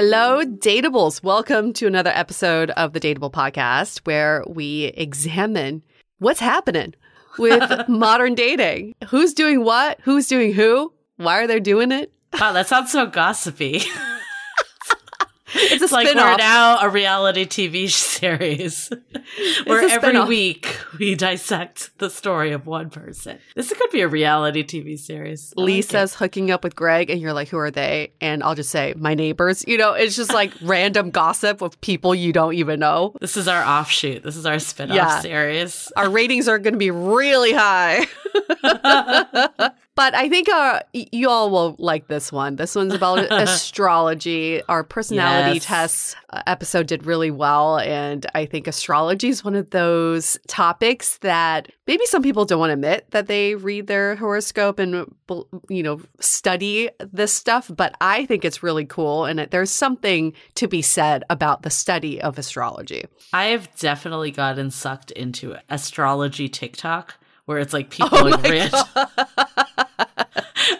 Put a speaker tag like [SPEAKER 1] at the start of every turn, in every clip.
[SPEAKER 1] Hello, Dateables. Welcome to another episode of the Dateable Podcast where we examine what's happening with modern dating. Who's doing what? Who's doing who? Why are they doing it?
[SPEAKER 2] Wow, that sounds so gossipy.
[SPEAKER 1] It's,
[SPEAKER 2] it's like we're now a reality TV series where every spin-off. week we dissect the story of one person. This could be a reality TV series.
[SPEAKER 1] I Lisa's like hooking up with Greg, and you're like, "Who are they?" And I'll just say, "My neighbors." You know, it's just like random gossip with people you don't even know.
[SPEAKER 2] This is our offshoot. This is our spin-off yeah. series.
[SPEAKER 1] Our ratings are going to be really high. But I think uh, you all will like this one. This one's about astrology. Our personality yes. tests uh, episode did really well. And I think astrology is one of those topics that maybe some people don't want to admit that they read their horoscope and, you know, study this stuff. But I think it's really cool. And there's something to be said about the study of astrology.
[SPEAKER 2] I have definitely gotten sucked into astrology TikTok where it's like people oh like rich.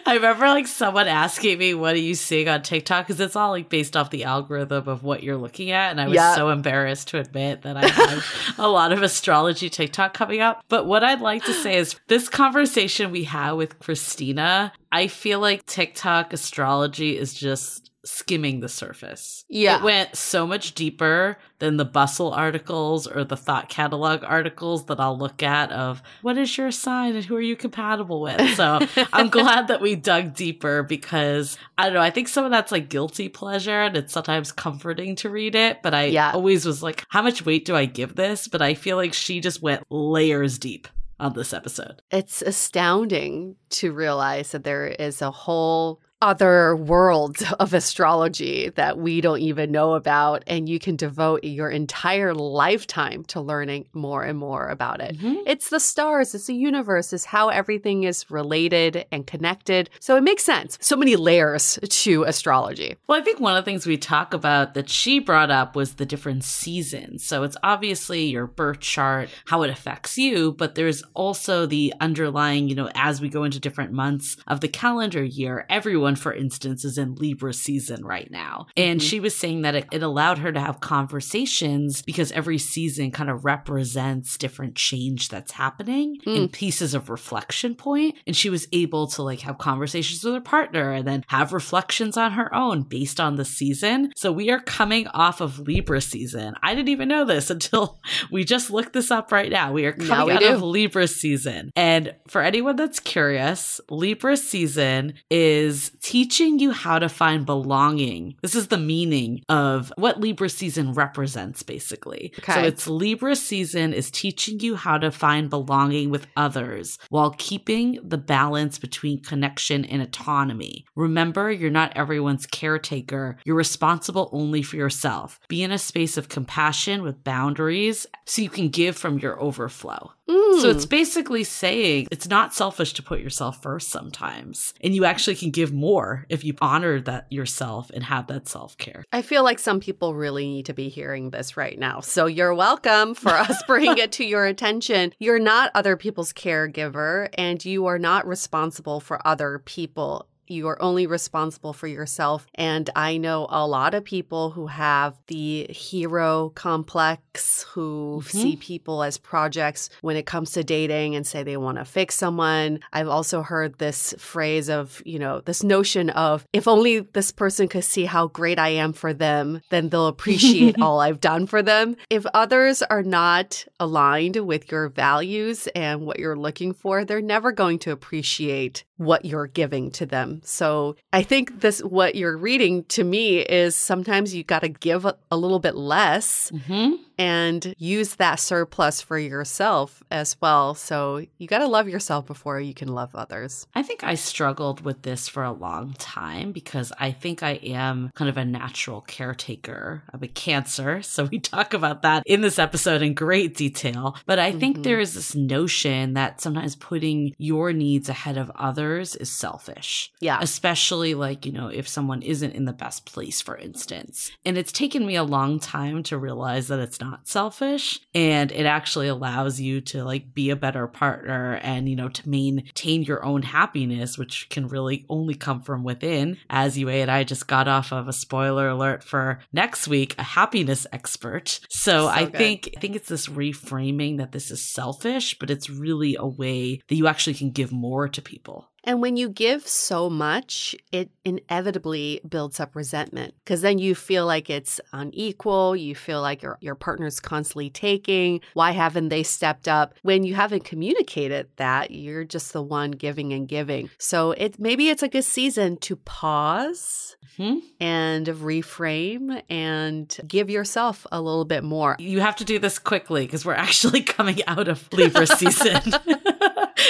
[SPEAKER 2] I remember like someone asking me, "What are you seeing on TikTok?" Because it's all like based off the algorithm of what you're looking at, and I was yeah. so embarrassed to admit that I have a lot of astrology TikTok coming up. But what I'd like to say is this conversation we had with Christina. I feel like TikTok astrology is just skimming the surface.
[SPEAKER 1] Yeah.
[SPEAKER 2] It went so much deeper than the bustle articles or the thought catalog articles that I'll look at of what is your sign and who are you compatible with. So I'm glad that we dug deeper because I don't know, I think some of that's like guilty pleasure and it's sometimes comforting to read it, but I yeah. always was like, how much weight do I give this? But I feel like she just went layers deep. on this episode.
[SPEAKER 1] It's astounding to realize that there is a whole other worlds of astrology that we don't even know about. And you can devote your entire lifetime to learning more and more about it.
[SPEAKER 2] Mhm.
[SPEAKER 1] It's the stars, it's the universe, it's how everything is related and connected. So it makes sense. So many layers to astrology.
[SPEAKER 2] Well, I think one of the things we talk about that she brought up was the different seasons. So it's obviously your birth chart, how it affects you, but there's also the underlying, you know, as we go into different months of the calendar year, everyone, for instance, is in Libra season right now. And
[SPEAKER 1] Mhm.
[SPEAKER 2] she was saying that it, it allowed her to have conversations because every season kind of represents different change that's happening and pieces of reflection point. And she was able to like have conversations with her partner and then have reflections on her own based on the season. So we are coming off of Libra season. I didn't even know this until we just looked this up right now. We are coming
[SPEAKER 1] we
[SPEAKER 2] out
[SPEAKER 1] do.
[SPEAKER 2] of Libra season. And for anyone that's curious, Libra season is teaching you how to find belonging. This is the meaning of what Libra season represents, basically.
[SPEAKER 1] Okay.
[SPEAKER 2] So it's Libra season is teaching you how to find belonging with others while keeping the balance between connection and autonomy. Remember, you're not everyone's caretaker. You're responsible only for yourself. Be in a space of compassion with boundaries so you can give from your overflow.
[SPEAKER 1] Mm.
[SPEAKER 2] So it's basically saying it's not selfish to put yourself first sometimes. And you actually can give more if you honor that yourself and have that self-care.
[SPEAKER 1] I feel like some people really need to be hearing this right now. So you're welcome for us bringing it to your attention. You're not other people's caregiver and you are not responsible for other people. You are only responsible for yourself. And I know a lot of people who have the hero complex, who
[SPEAKER 2] Mhm.
[SPEAKER 1] see people as projects when it comes to dating and say they want to fix someone. I've also heard this phrase of, you know, this notion of if only this person could see how great I am for them, then they'll appreciate all I've done for them. If others are not aligned with your values and what you're looking for, they're never going to appreciate what you're giving to them. So I think this, what you're reading to me is sometimes you got to give a, a little bit less
[SPEAKER 2] Mm-hmm.
[SPEAKER 1] and use that surplus for yourself as well. So you got to love yourself before you can love others.
[SPEAKER 2] I think I struggled with this for a long time because I think I am kind of a natural caretaker. I'm a cancer. So we talk about that in this episode in great detail. But I think
[SPEAKER 1] Mhm.
[SPEAKER 2] there is this notion that sometimes putting your needs ahead of others is selfish.
[SPEAKER 1] Yeah.
[SPEAKER 2] Especially like, you know, if someone isn't in the best place, for instance. And it's taken me a long time to realize that it's not selfish and it actually allows you to like be a better partner and, you know, to maintain your own happiness, which can really only come from within. As you and I just got off of a spoiler alert for next week, a happiness expert. So,
[SPEAKER 1] So
[SPEAKER 2] I
[SPEAKER 1] good.
[SPEAKER 2] think I think it's this reframing that this is selfish, but it's really a way that you actually can give more to people.
[SPEAKER 1] And when you give so much, it inevitably builds up resentment because then you feel like it's unequal. You feel like your, your partner's constantly taking. Why haven't they stepped up? When you haven't communicated that, you're just the one giving and giving. So it maybe it's a good season to pause
[SPEAKER 2] Hmm?
[SPEAKER 1] and reframe and give yourself a little bit more.
[SPEAKER 2] You have to do this quickly because we're actually coming out of Libra season.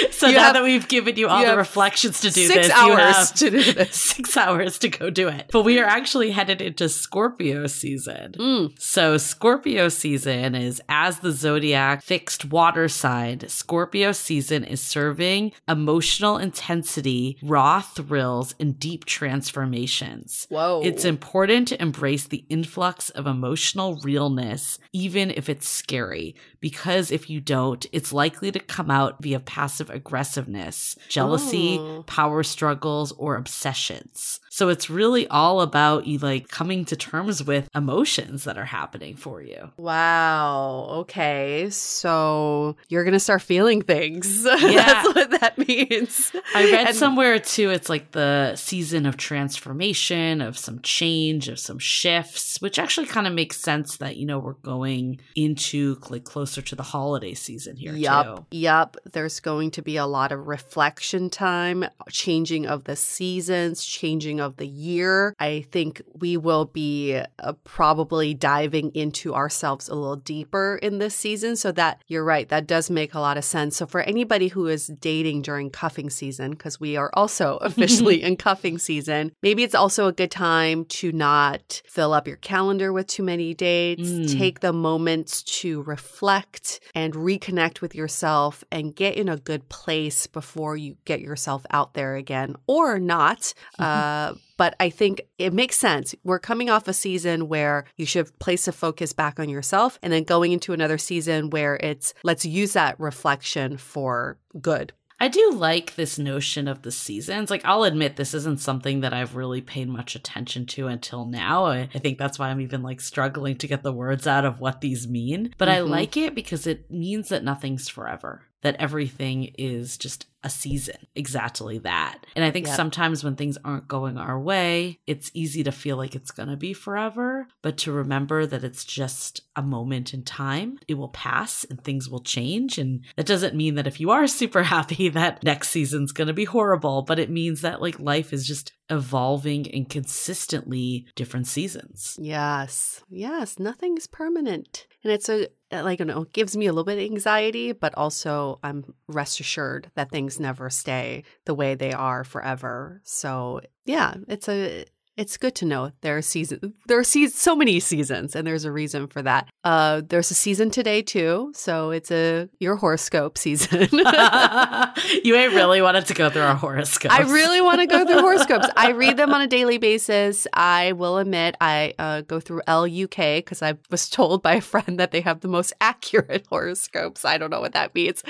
[SPEAKER 2] so
[SPEAKER 1] You
[SPEAKER 2] now
[SPEAKER 1] have-
[SPEAKER 2] that we've given you all
[SPEAKER 1] you
[SPEAKER 2] the reflections to do
[SPEAKER 1] Six
[SPEAKER 2] this, you
[SPEAKER 1] hours
[SPEAKER 2] have
[SPEAKER 1] to do this.
[SPEAKER 2] six hours to go do it. But we are actually headed into Scorpio season.
[SPEAKER 1] Mm.
[SPEAKER 2] So Scorpio season is as the zodiac fixed water sign. Scorpio season is serving emotional intensity, raw thrills, and deep transformations.
[SPEAKER 1] Whoa.
[SPEAKER 2] It's important to embrace the influx of emotional realness, even if it's scary, because if you don't, it's likely to come out via passive aggressiveness, jealousy,
[SPEAKER 1] Oh.
[SPEAKER 2] power struggles, or obsessions. So it's really all about you like coming to terms with emotions that are happening for you.
[SPEAKER 1] Wow. Okay. So you're going to start feeling things.
[SPEAKER 2] Yeah.
[SPEAKER 1] That's what that means.
[SPEAKER 2] I read
[SPEAKER 1] And-
[SPEAKER 2] somewhere too, it's like the season of transformation, of some change, of some shifts, which actually kind of makes sense that, you know, we're going into like closer to the holiday season here
[SPEAKER 1] Yup.
[SPEAKER 2] too.
[SPEAKER 1] Yup. There's going to be a lot of reflection time, changing of the seasons, changing of the year. I think we will be uh, probably diving into ourselves a little deeper in this season. So that you're right, that does make a lot of sense. So for anybody who is dating during cuffing season, because we are also officially in cuffing season, maybe it's also a good time to not fill up your calendar with too many dates. Mm. Take the moments to reflect and reconnect with yourself and get in a good place before you get yourself out there again or not. Uh, but I think it makes sense. We're coming off a season where you should place a focus back on yourself and then going into another season where it's let's use that reflection for good.
[SPEAKER 2] I do like this notion of the seasons. Like, I'll admit this isn't something that I've really paid much attention to until now. I, I think that's why I'm even like struggling to get the words out of what these mean. But mm-hmm. I like it because it means that nothing's forever that everything is just a season, exactly that. And I think yep. sometimes when things aren't going our way, it's easy to feel like it's going to be forever, but to remember that it's just a moment in time. It will pass and things will change. And that doesn't mean that if you are super happy that next season's going to be horrible, but it means that like life is just evolving and consistently different seasons.
[SPEAKER 1] Yes. Yes. Nothing's permanent. And it's a, Uh, like, you know, gives me a little bit of anxiety, but also I'm rest assured that things never stay the way they are forever. So, yeah, it's a, it's good to know there are seasons. There are se- so many seasons, and there's a reason for that. Uh, there's a season today too, so it's a your horoscope season.
[SPEAKER 2] you ain't really wanted to go through our horoscopes.
[SPEAKER 1] I really want to go through horoscopes. I read them on a daily basis. I will admit I uh, go through LUK because I was told by a friend that they have the most accurate horoscopes. I don't know what that means,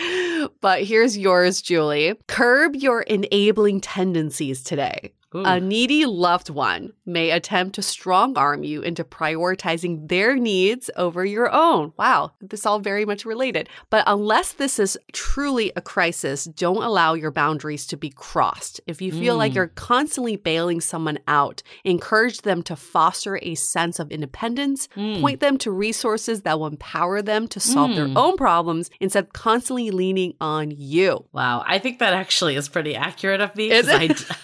[SPEAKER 1] but here's yours, Julie. Curb your enabling tendencies today. Ooh. A needy loved one may attempt to strong arm you into prioritizing their needs over your own. Wow, this all very much related. But unless this is truly a crisis, don't allow your boundaries to be crossed. If you feel mm. like you're constantly bailing someone out, encourage them to foster a sense of independence, mm. point them to resources that will empower them to solve mm. their own problems instead of constantly leaning on you.
[SPEAKER 2] Wow, I think that actually is pretty accurate of me. Is it?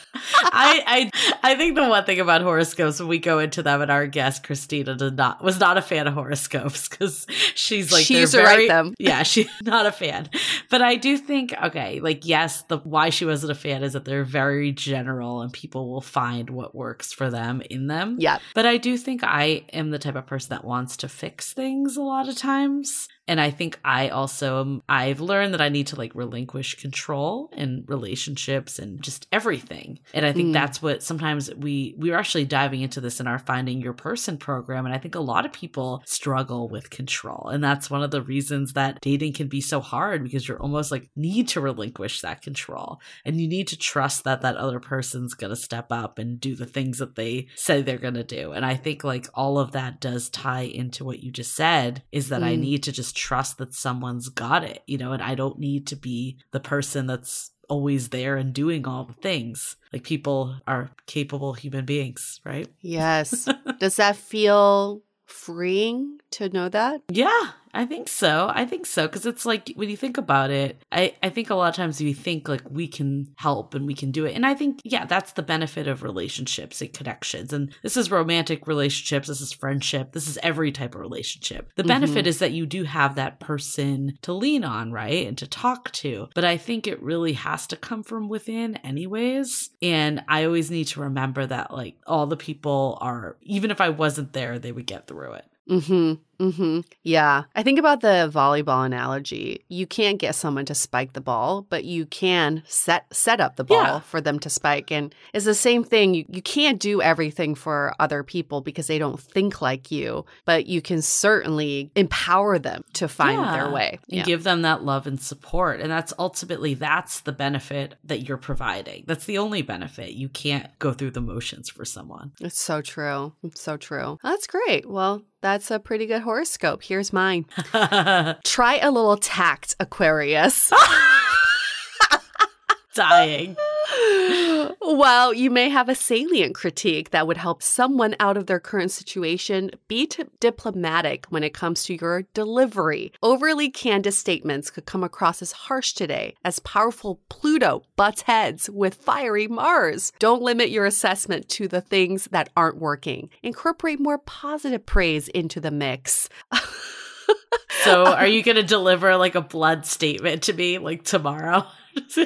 [SPEAKER 2] I, I, I, I think the one thing about horoscopes when we go into them, and our guest Christina did not was not a fan of horoscopes because she's like
[SPEAKER 1] she used to write them.
[SPEAKER 2] Yeah, she's not a fan. But I do think okay, like yes, the why she wasn't a fan is that they're very general and people will find what works for them in them.
[SPEAKER 1] Yeah.
[SPEAKER 2] But I do think I am the type of person that wants to fix things a lot of times. And I think I also, I've learned that I need to like relinquish control in relationships and just everything. And I think mm. that's what sometimes we, we are actually diving into this in our Finding Your Person program. And I think a lot of people struggle with control. And that's one of the reasons that dating can be so hard because you're almost like need to relinquish that control and you need to trust that that other person's going to step up and do the things that they say they're going to do. And I think like all of that does tie into what you just said is that mm. I need to just trust that someone's got it, you know, and I don't need to be the person that's always there and doing all the things. Like people are capable human beings, right?
[SPEAKER 1] Yes. Does that feel freeing to know that?
[SPEAKER 2] Yeah, I think so. I think so. Cause it's like when you think about it, I, I think a lot of times we think like we can help and we can do it. And I think, yeah, that's the benefit of relationships and connections. And this is romantic relationships, this is friendship, this is every type of relationship. The benefit mm-hmm. is that you do have that person to lean on, right? And to talk to. But I think it really has to come from within, anyways. And I always need to remember that like all the people are, even if I wasn't there, they would get through it.
[SPEAKER 1] Mm-hmm. Mm-hmm. Yeah. I think about the volleyball analogy. You can't get someone to spike the ball, but you can set set up the ball yeah. for them to spike. And it's the same thing. You you can't do everything for other people because they don't think like you, but you can certainly empower them to find yeah. their way.
[SPEAKER 2] And yeah. give them that love and support. And that's ultimately that's the benefit that you're providing. That's the only benefit. You can't go through the motions for someone.
[SPEAKER 1] It's so true. It's so true. That's great. Well, that's a pretty good horoscope. Here's mine. Try a little tact, Aquarius.
[SPEAKER 2] Dying.
[SPEAKER 1] While you may have a salient critique that would help someone out of their current situation, be t- diplomatic when it comes to your delivery. Overly candid statements could come across as harsh today, as powerful Pluto butts heads with fiery Mars. Don't limit your assessment to the things that aren't working. Incorporate more positive praise into the mix.
[SPEAKER 2] so, are you going to deliver like a blood statement to me like tomorrow?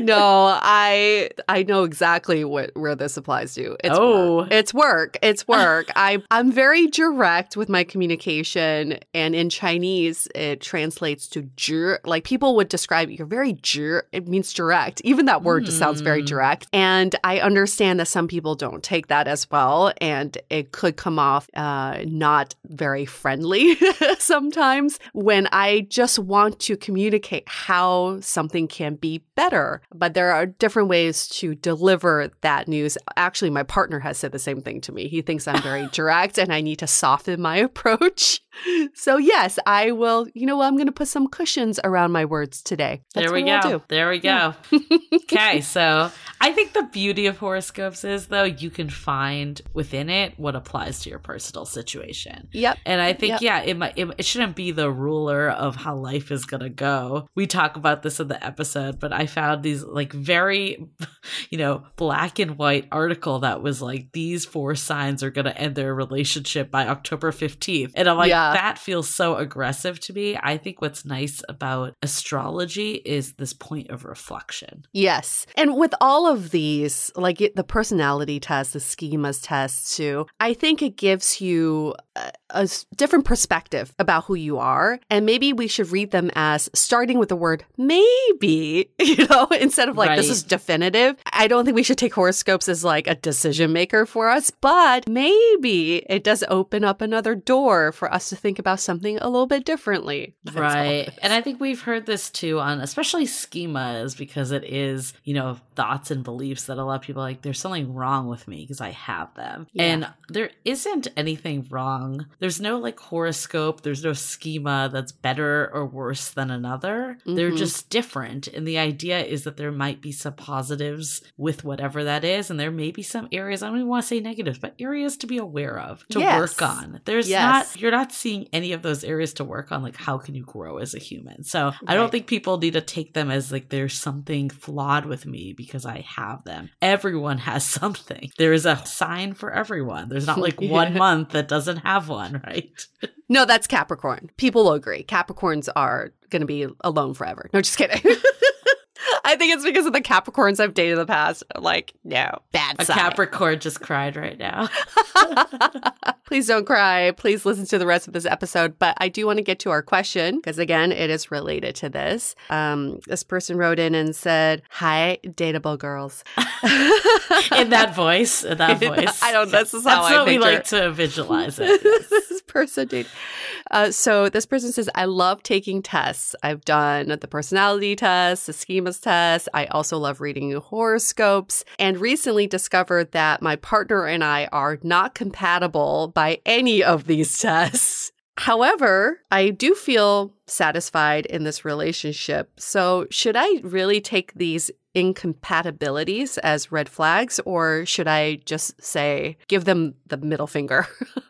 [SPEAKER 1] no, I I know exactly what where this applies to. It's
[SPEAKER 2] oh,
[SPEAKER 1] work. it's work. It's work. I I'm very direct with my communication, and in Chinese it translates to "zhi." Like people would describe you're very "zhi." It means direct. Even that word mm. just sounds very hmm. direct. And I understand that some people don't take that as well, and it could come off uh, not very friendly sometimes when I just want to communicate how something can be better. But there are different ways to deliver that news. Actually, my partner has said the same thing to me. He thinks I'm very direct and I need to soften my approach. So, yes, I will. You know, I'm going to put some cushions around my words today.
[SPEAKER 2] That's there we go. There we go. okay. So, I think the beauty of horoscopes is, though, you can find within it what applies to your personal situation.
[SPEAKER 1] Yep.
[SPEAKER 2] And I think,
[SPEAKER 1] yep.
[SPEAKER 2] yeah, it, might, it, it shouldn't be the ruler of how life is going to go. We talk about this in the episode, but I found these like very, you know, black and white article that was like, these four signs are going to end their relationship by October 15th. And I'm like, yeah. that feels so aggressive to me. I think what's nice about astrology is this point of reflection.
[SPEAKER 1] Yes. And with all of these, like it, the personality test, the schemas test too, I think it gives you uh, a, different perspective about who you are. And maybe we should read them as starting with the word maybe, you know, instead of like, right. this is definitive. I don't think we should take horoscopes as like a decision maker for us, but maybe it does open up another door for us to think about something a little bit differently.
[SPEAKER 2] Right. And I think we've heard this too on especially schemas because it is, you know, thoughts and beliefs that a lot of people like, there's something wrong with me because I have them. Yeah. And there isn't anything wrong. There's no like horoscope, there's no schema that's better or worse than another. Mm-hmm. They're just different. And the idea is that there might be some positives with whatever that is. And there may be some areas, I don't even want to say negatives, but areas to be aware of, to yes. work on. There's yes. not, you're not seeing any of those areas to work on. Like, how can you grow as a human? So right. I don't think people need to take them as like there's something flawed with me because I have them. Everyone has something. There is a sign for everyone. There's not like one month that doesn't have one, right?
[SPEAKER 1] no, that's Capricorn. People will agree. Capricorns are going to be alone forever. No, just kidding. I think it's because of the Capricorns I've dated in the past. Like, no, bad
[SPEAKER 2] A Capricorn just cried right now.
[SPEAKER 1] Please don't cry. Please listen to the rest of this episode. But I do want to get to our question because, again, it is related to this. Um, this person wrote in and said, Hi, dateable girls.
[SPEAKER 2] in that voice. In that voice.
[SPEAKER 1] I don't know. This is how
[SPEAKER 2] That's
[SPEAKER 1] I
[SPEAKER 2] how we like to visualize it.
[SPEAKER 1] this person date. Uh, so this person says, I love taking tests. I've done the personality test, the schemas test. I also love reading horoscopes and recently discovered that my partner and I are not compatible by any of these tests. However, I do feel satisfied in this relationship. So, should I really take these incompatibilities as red flags, or should I just say, give them the middle finger?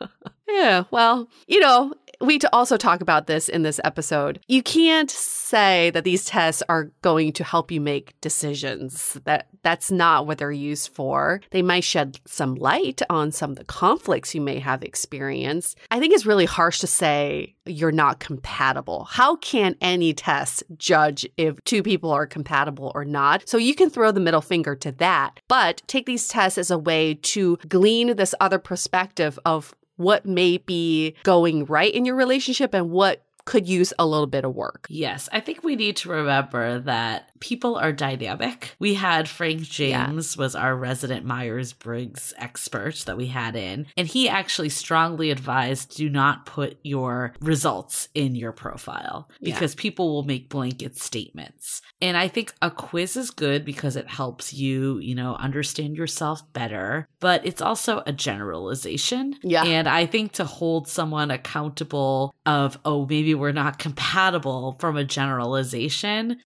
[SPEAKER 1] yeah, well, you know, we also talk about this in this episode. You can't say that these tests are going to help you make decisions. That that's not what they're used for. They might shed some light on some of the conflicts you may have experienced. I think it's really harsh to say you're not compatible. How can any test judge if two people are compatible or not? So you can throw the middle finger to that, but take these tests as a way to glean this other perspective of what may be going right in your relationship and what could use a little bit of work.
[SPEAKER 2] Yes, I think we need to remember that people are dynamic. We had Frank James yeah. was our resident Myers-Briggs expert that we had in, and he actually strongly advised do not put your results in your profile because yeah. people will make blanket statements. And I think a quiz is good because it helps you, you know, understand yourself better, but it's also a generalization.
[SPEAKER 1] Yeah.
[SPEAKER 2] And I think to hold someone accountable of, oh, maybe we're not compatible from a generalization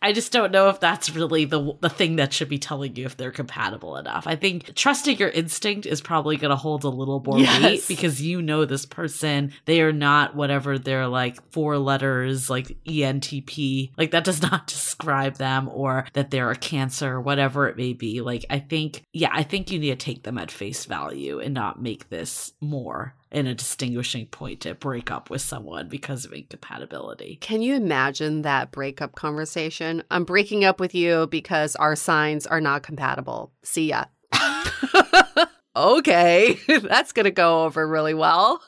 [SPEAKER 2] I just don't know if that's really the the thing that should be telling you if they're compatible enough. I think trusting your instinct is probably going to hold a little more
[SPEAKER 1] Yes.
[SPEAKER 2] weight because you know this person. They are not whatever they're like four letters like ENTP. Like that does not describe them or that they're a cancer or whatever it may be. Like I think yeah, I think you need to take them at face value and not make this more in a distinguishing point to break up with someone because of incompatibility.
[SPEAKER 1] Can you imagine that breakup conversation? I'm breaking up with you because our signs are not compatible. See ya. okay, that's going to go over really well.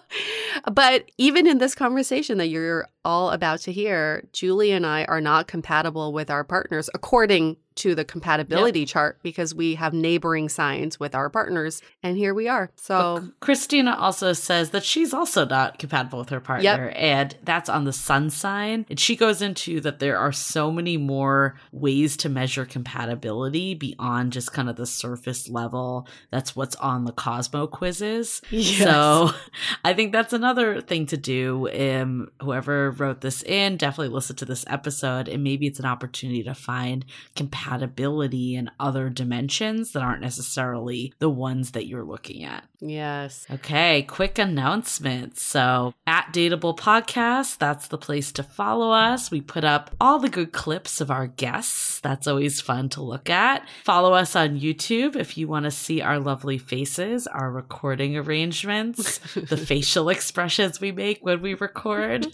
[SPEAKER 1] but even in this conversation that you're all about to hear, Julie and I are not compatible with our partners according to the compatibility chart because we have neighboring signs with our partners. And here we are. So,
[SPEAKER 2] But Christina also says that she's also not compatible with her partner, and that's on the sun sign. And she goes into that there are so many more ways to measure compatibility beyond just kind of the surface level. That's what's on the Cosmo quizzes.
[SPEAKER 1] Yes.
[SPEAKER 2] So I think that's another thing to do. Um, whoever wrote this in, definitely listen to this episode, and maybe it's an opportunity to find compatibility in other dimensions that aren't necessarily the ones that you're looking at.
[SPEAKER 1] Yes.
[SPEAKER 2] Okay, quick announcement. So, at Dateable Podcast, that's the place to follow us. We put up all the good clips of our guests. That's always fun to look at. Follow us on YouTube if you want to see our lovely faces, our recording arrangements, the facial expressions we make when we record.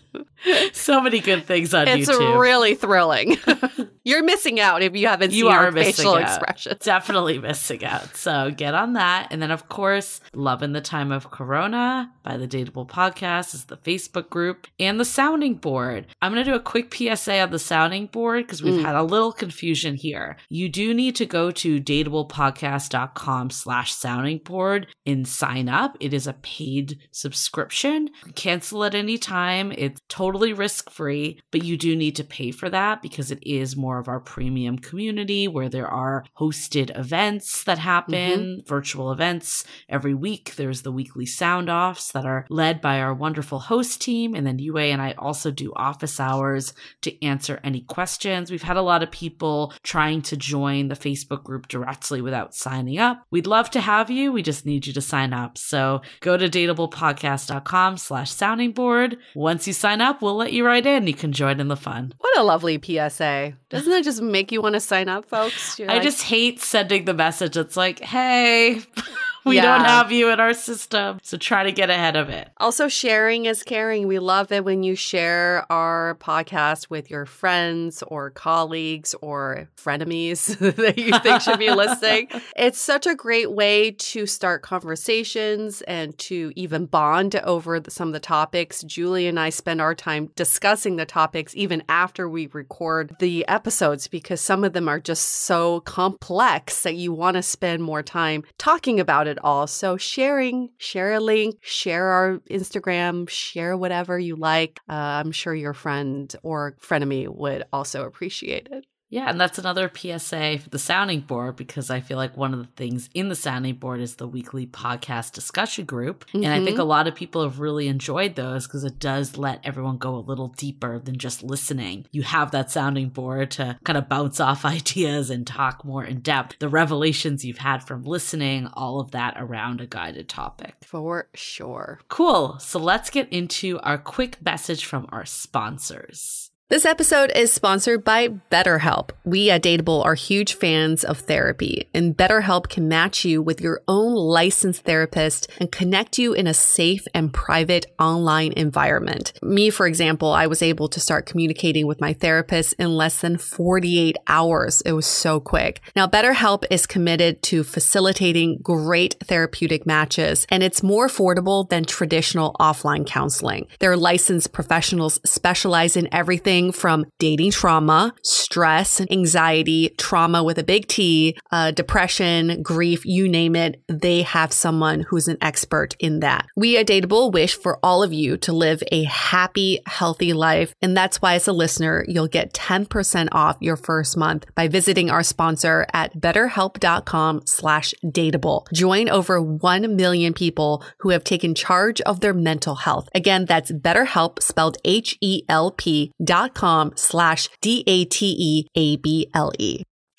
[SPEAKER 2] So many good things on
[SPEAKER 1] It's
[SPEAKER 2] YouTube.
[SPEAKER 1] It's really thrilling. You're missing out if you haven't
[SPEAKER 2] You
[SPEAKER 1] seen
[SPEAKER 2] are
[SPEAKER 1] our facial
[SPEAKER 2] out.
[SPEAKER 1] expressions.
[SPEAKER 2] Definitely missing out. So get on that. And then, of course, Love in the Time of Corona by the Dateable Podcast is the Facebook group and the sounding board. I'm going to do a quick PSA on the sounding board because we've
[SPEAKER 1] Mm.
[SPEAKER 2] had a little confusion here. You do need to go to dateablepodcast.com slash sounding board and sign up. It is a paid subscription. Cancel at any time. It's totally risk free, but you do need to pay for that because it is more of our premium community where there are hosted events that happen, virtual events every week. There's the weekly sound offs that are led by our wonderful host team. And then Yue and I also do office hours to answer any questions. We've had a lot of people trying to join the Facebook group directly without signing up. We'd love to have you. We just need you to sign up. So go to dateablepodcast.com slash sounding board. Once you sign up, we'll let you right in. You can join in the fun.
[SPEAKER 1] What a lovely PSA. Doesn't that just make you want to sign up, folks? You're
[SPEAKER 2] I
[SPEAKER 1] like,
[SPEAKER 2] just hate sending the message. It's like, hey, we
[SPEAKER 1] Yeah.
[SPEAKER 2] don't have you in our system. So try to get ahead of it.
[SPEAKER 1] Also, sharing is caring. We love it when you share our podcast with your friends or colleagues or frenemies that you think should be listening. It's such a great way to start conversations and to even bond over the- some of the topics. Julie and I spend our time discussing the topics even after we record the episodes because some of them are just so complex that you want to spend more time talking about it all. So sharing, share a link, share our Instagram, share whatever you like. Uh, I'm sure your friend or frenemy would also appreciate it.
[SPEAKER 2] Yeah, and that's another PSA for the sounding board because I feel like one of the things in the sounding board is the weekly podcast discussion group. And I think
[SPEAKER 1] Mhm.
[SPEAKER 2] a lot of people have really enjoyed those because it does let everyone go a little deeper than just listening. You have that sounding board to kind of bounce off ideas and talk more in depth. The revelations you've had from listening, all of that around a guided topic.
[SPEAKER 1] For sure.
[SPEAKER 2] Cool. So let's get into our quick message from our sponsors.
[SPEAKER 1] This episode is sponsored by BetterHelp. We at Dateable are huge fans of therapy, and BetterHelp can match you with your own licensed therapist and connect you in a safe and private online environment. Me, for example, I was able to start communicating with my therapist in less than 48 hours. It was so quick. Now, BetterHelp is committed to facilitating great therapeutic matches, and it's more affordable than traditional offline counseling. Their licensed professionals specialize in everything from dating trauma, stress, anxiety, trauma with a big T, uh, depression, grief, you name it. They have someone who's an expert in that. We at Dateable wish for all of you to live a happy, healthy life. And that's why as a listener, you'll get 10% off your first month by visiting our sponsor at betterhelp.com slash dateable. Join over 1 million people who have taken charge of their mental health. Again, that's betterhelp spelled H-E-L-P dot incipio.com slash D-A-T-E-A-B-L-E.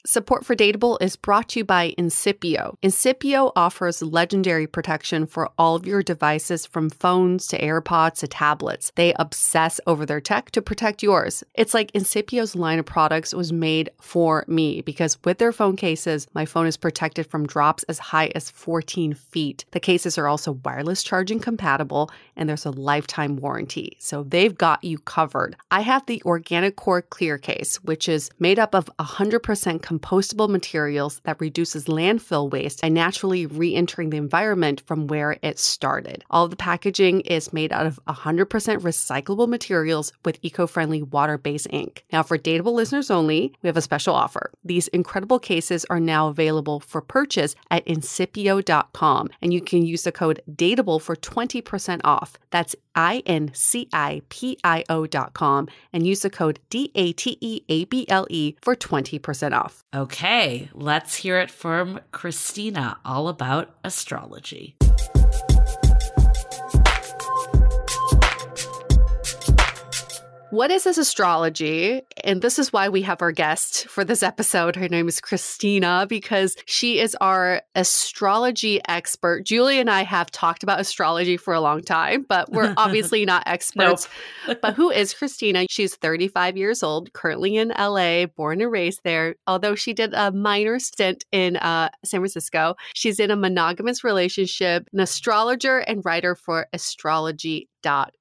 [SPEAKER 1] Support for Dateable is brought to you by Incipio. Incipio offers legendary protection for all of your devices from phones to AirPods to tablets. They obsess over their tech to protect yours. It's like Incipio's line of products was made for me because with their phone cases, my phone is protected from drops as high as 14 feet. The cases are also wireless charging compatible and there's a lifetime warranty. So they've got you covered. I have the Organic Core Clear case, which is made up of 100% compostable materials that reduces landfill waste by naturally re entering the environment from where it started. All the packaging is made out of 100% recyclable materials with eco friendly water based ink. Now, for Dateable listeners only, we have a special offer. These incredible cases are now available for purchase at incipio.com, and you can use the code DATEABLE for 20% off. That's I N C I P I com and use the code D A T E A B L E for 20% off.
[SPEAKER 2] Okay, let's hear it from Christina all about astrology.
[SPEAKER 1] What is this astrology? And this is why we have our guest for this episode. Her name is Christina because she is our astrology expert. Julie and I have talked about astrology for a long time, but we're obviously not experts. But who is Christina? She's 35 years old, currently in LA, born and raised there. Although she did a minor stint in uh, San Francisco, she's in a monogamous relationship, an astrologer and writer for astrology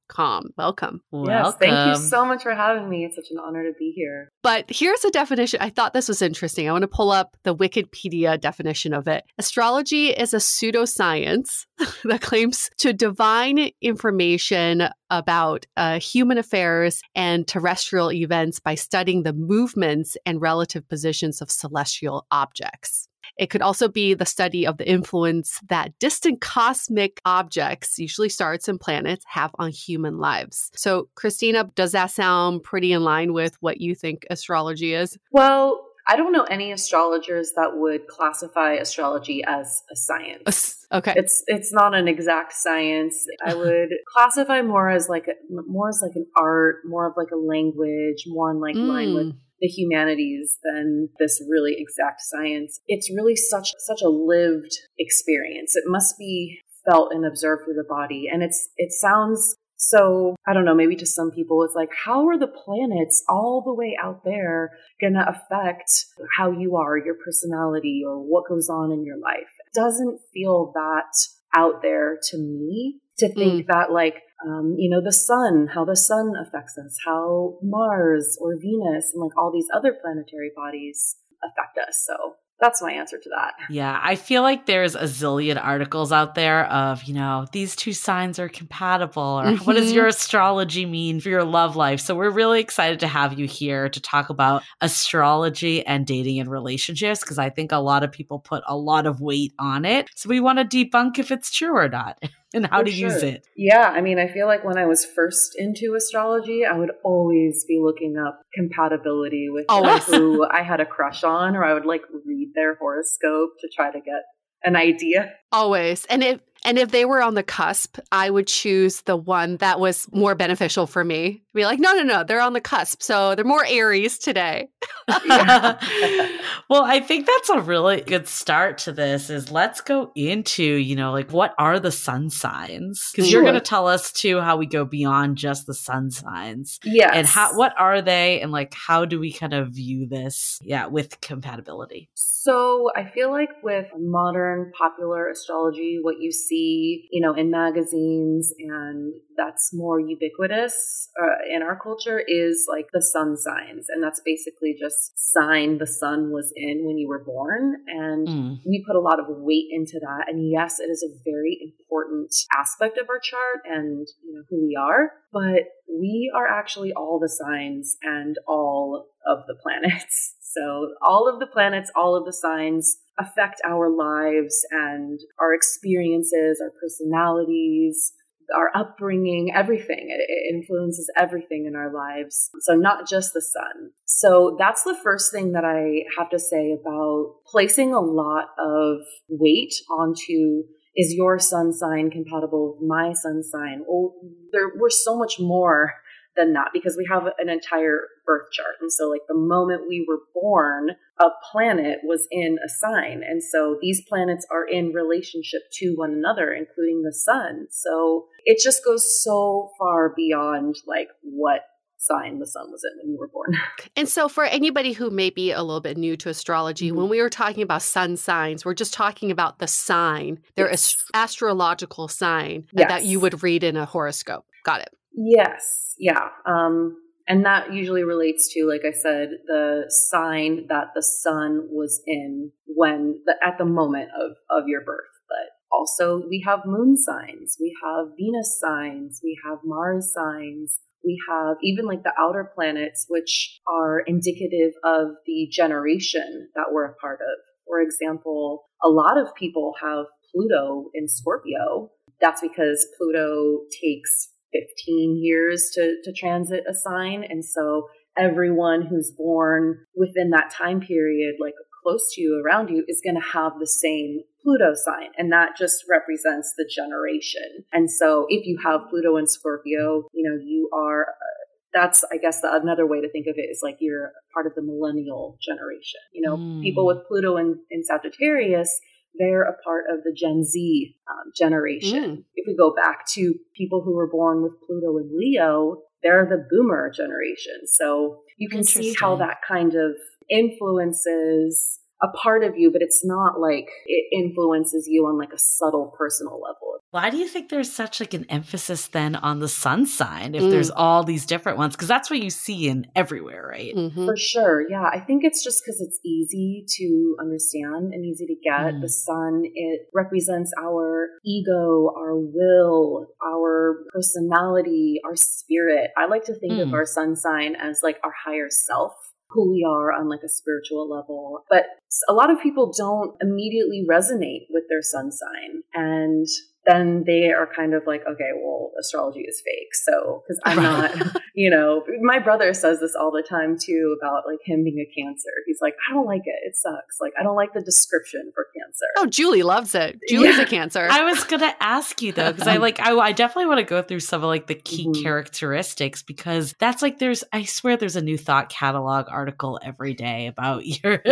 [SPEAKER 1] com. Welcome.
[SPEAKER 3] Yes, thank you so much for having me. It's such an honor to be here.
[SPEAKER 1] But here's a definition. I thought this was interesting. I want to pull up the Wikipedia definition of it. Astrology is a pseudoscience that claims to divine information about uh, human affairs and terrestrial events by studying the movements and relative positions of celestial objects. It could also be the study of the influence that distant cosmic objects, usually stars and planets, have on human lives. So, Christina, does that sound pretty in line with what you think astrology is?
[SPEAKER 3] Well, I don't know any astrologers that would classify astrology as a science.
[SPEAKER 1] Okay.
[SPEAKER 3] It's it's not an exact science. I would classify more as like a, more as like an art, more of like a language, more in like mm. line with mm the humanities than this really exact science. It's really such such a lived experience. It must be felt and observed through the body. And it's it sounds so I don't know, maybe to some people it's like, how are the planets all the way out there gonna affect how you are, your personality, or what goes on in your life? It doesn't feel that out there to me to think mm. that like um, you know the sun how the sun affects us how mars or venus and like all these other planetary bodies affect us so that's my answer to that.
[SPEAKER 2] Yeah, I feel like there's a zillion articles out there of, you know, these two signs are compatible or mm-hmm. what does your astrology mean for your love life? So we're really excited to have you here to talk about astrology and dating and relationships because I think a lot of people put a lot of weight on it. So we want to debunk if it's true or not. and how For to sure. use it.
[SPEAKER 3] Yeah, I mean, I feel like when I was first into astrology, I would always be looking up compatibility with who I had a crush on, or I would like read their horoscope to try to get an idea.
[SPEAKER 1] Always. And if and if they were on the cusp, I would choose the one that was more beneficial for me. Be like, no, no, no, they're on the cusp. So they're more Aries today.
[SPEAKER 2] well, I think that's a really good start to this is let's go into, you know, like what are the sun signs? Because sure. you're going to tell us too how we go beyond just the sun signs.
[SPEAKER 3] Yeah.
[SPEAKER 2] And how what are they and like how do we kind of view this, yeah, with compatibility?
[SPEAKER 3] So I feel like with modern popular astrology, what you see, you know, in magazines and that's more ubiquitous uh, in our culture is like the sun signs. And that's basically just sign the sun was in when you were born. And mm. we put a lot of weight into that. And yes, it is a very important aspect of our chart and, you know, who we are. But we are actually all the signs and all of the planets. So all of the planets, all of the signs affect our lives and our experiences, our personalities, our upbringing, everything. It, influences everything in our lives. So, not just the sun. So, that's the first thing that I have to say about placing a lot of weight onto is your sun sign compatible with my sun sign? Oh, there, we're so much more than that because we have an entire birth chart. And so, like, the moment we were born, a planet was in a sign. And so, these planets are in relationship to one another, including the sun. So, it just goes so far beyond like what sign the sun was in when you were born.
[SPEAKER 1] And so, for anybody who may be a little bit new to astrology, mm-hmm. when we were talking about sun signs, we're just talking about the sign, their yes. ast- astrological sign yes. that you would read in a horoscope. Got it.
[SPEAKER 3] Yes. Yeah. Um, and that usually relates to, like I said, the sign that the sun was in when the, at the moment of, of your birth. But also, we have moon signs, we have Venus signs, we have Mars signs, we have even like the outer planets, which are indicative of the generation that we're a part of. For example, a lot of people have Pluto in Scorpio. That's because Pluto takes 15 years to, to transit a sign. And so everyone who's born within that time period, like close to you, around you, is going to have the same Pluto sign. And that just represents the generation. And so if you have Pluto in Scorpio, you know, you are. Uh, that's, I guess, the, another way to think of it is like you're part of the millennial generation. You know, mm. people with Pluto in, in Sagittarius, they're a part of the Gen Z um, generation. Mm. If we go back to people who were born with Pluto and Leo, they're the boomer generation. So you can see how that kind of influences a part of you, but it's not like it influences you on like a subtle personal level.
[SPEAKER 2] Why do you think there's such like an emphasis then on the sun sign if mm. there's all these different ones? Because that's what you see in everywhere, right?
[SPEAKER 3] Mm-hmm. For sure. Yeah. I think it's just because it's easy to understand and easy to get. Mm. The sun, it represents our ego, our will, our personality, our spirit. I like to think mm. of our sun sign as like our higher self who we are on like a spiritual level. But a lot of people don't immediately resonate with their sun sign. And then they are kind of like, okay, well, astrology is fake. So, because I'm not, you know, my brother says this all the time too about like him being a cancer. He's like, I don't like it. It sucks. Like, I don't like the description for cancer.
[SPEAKER 1] Oh, Julie loves it. Julie's yeah. a cancer.
[SPEAKER 2] I was going to ask you though, because I like, I, I, definitely want to go through some of like the key mm-hmm. characteristics because that's like, there's, I swear there's a new thought catalog article every day about your,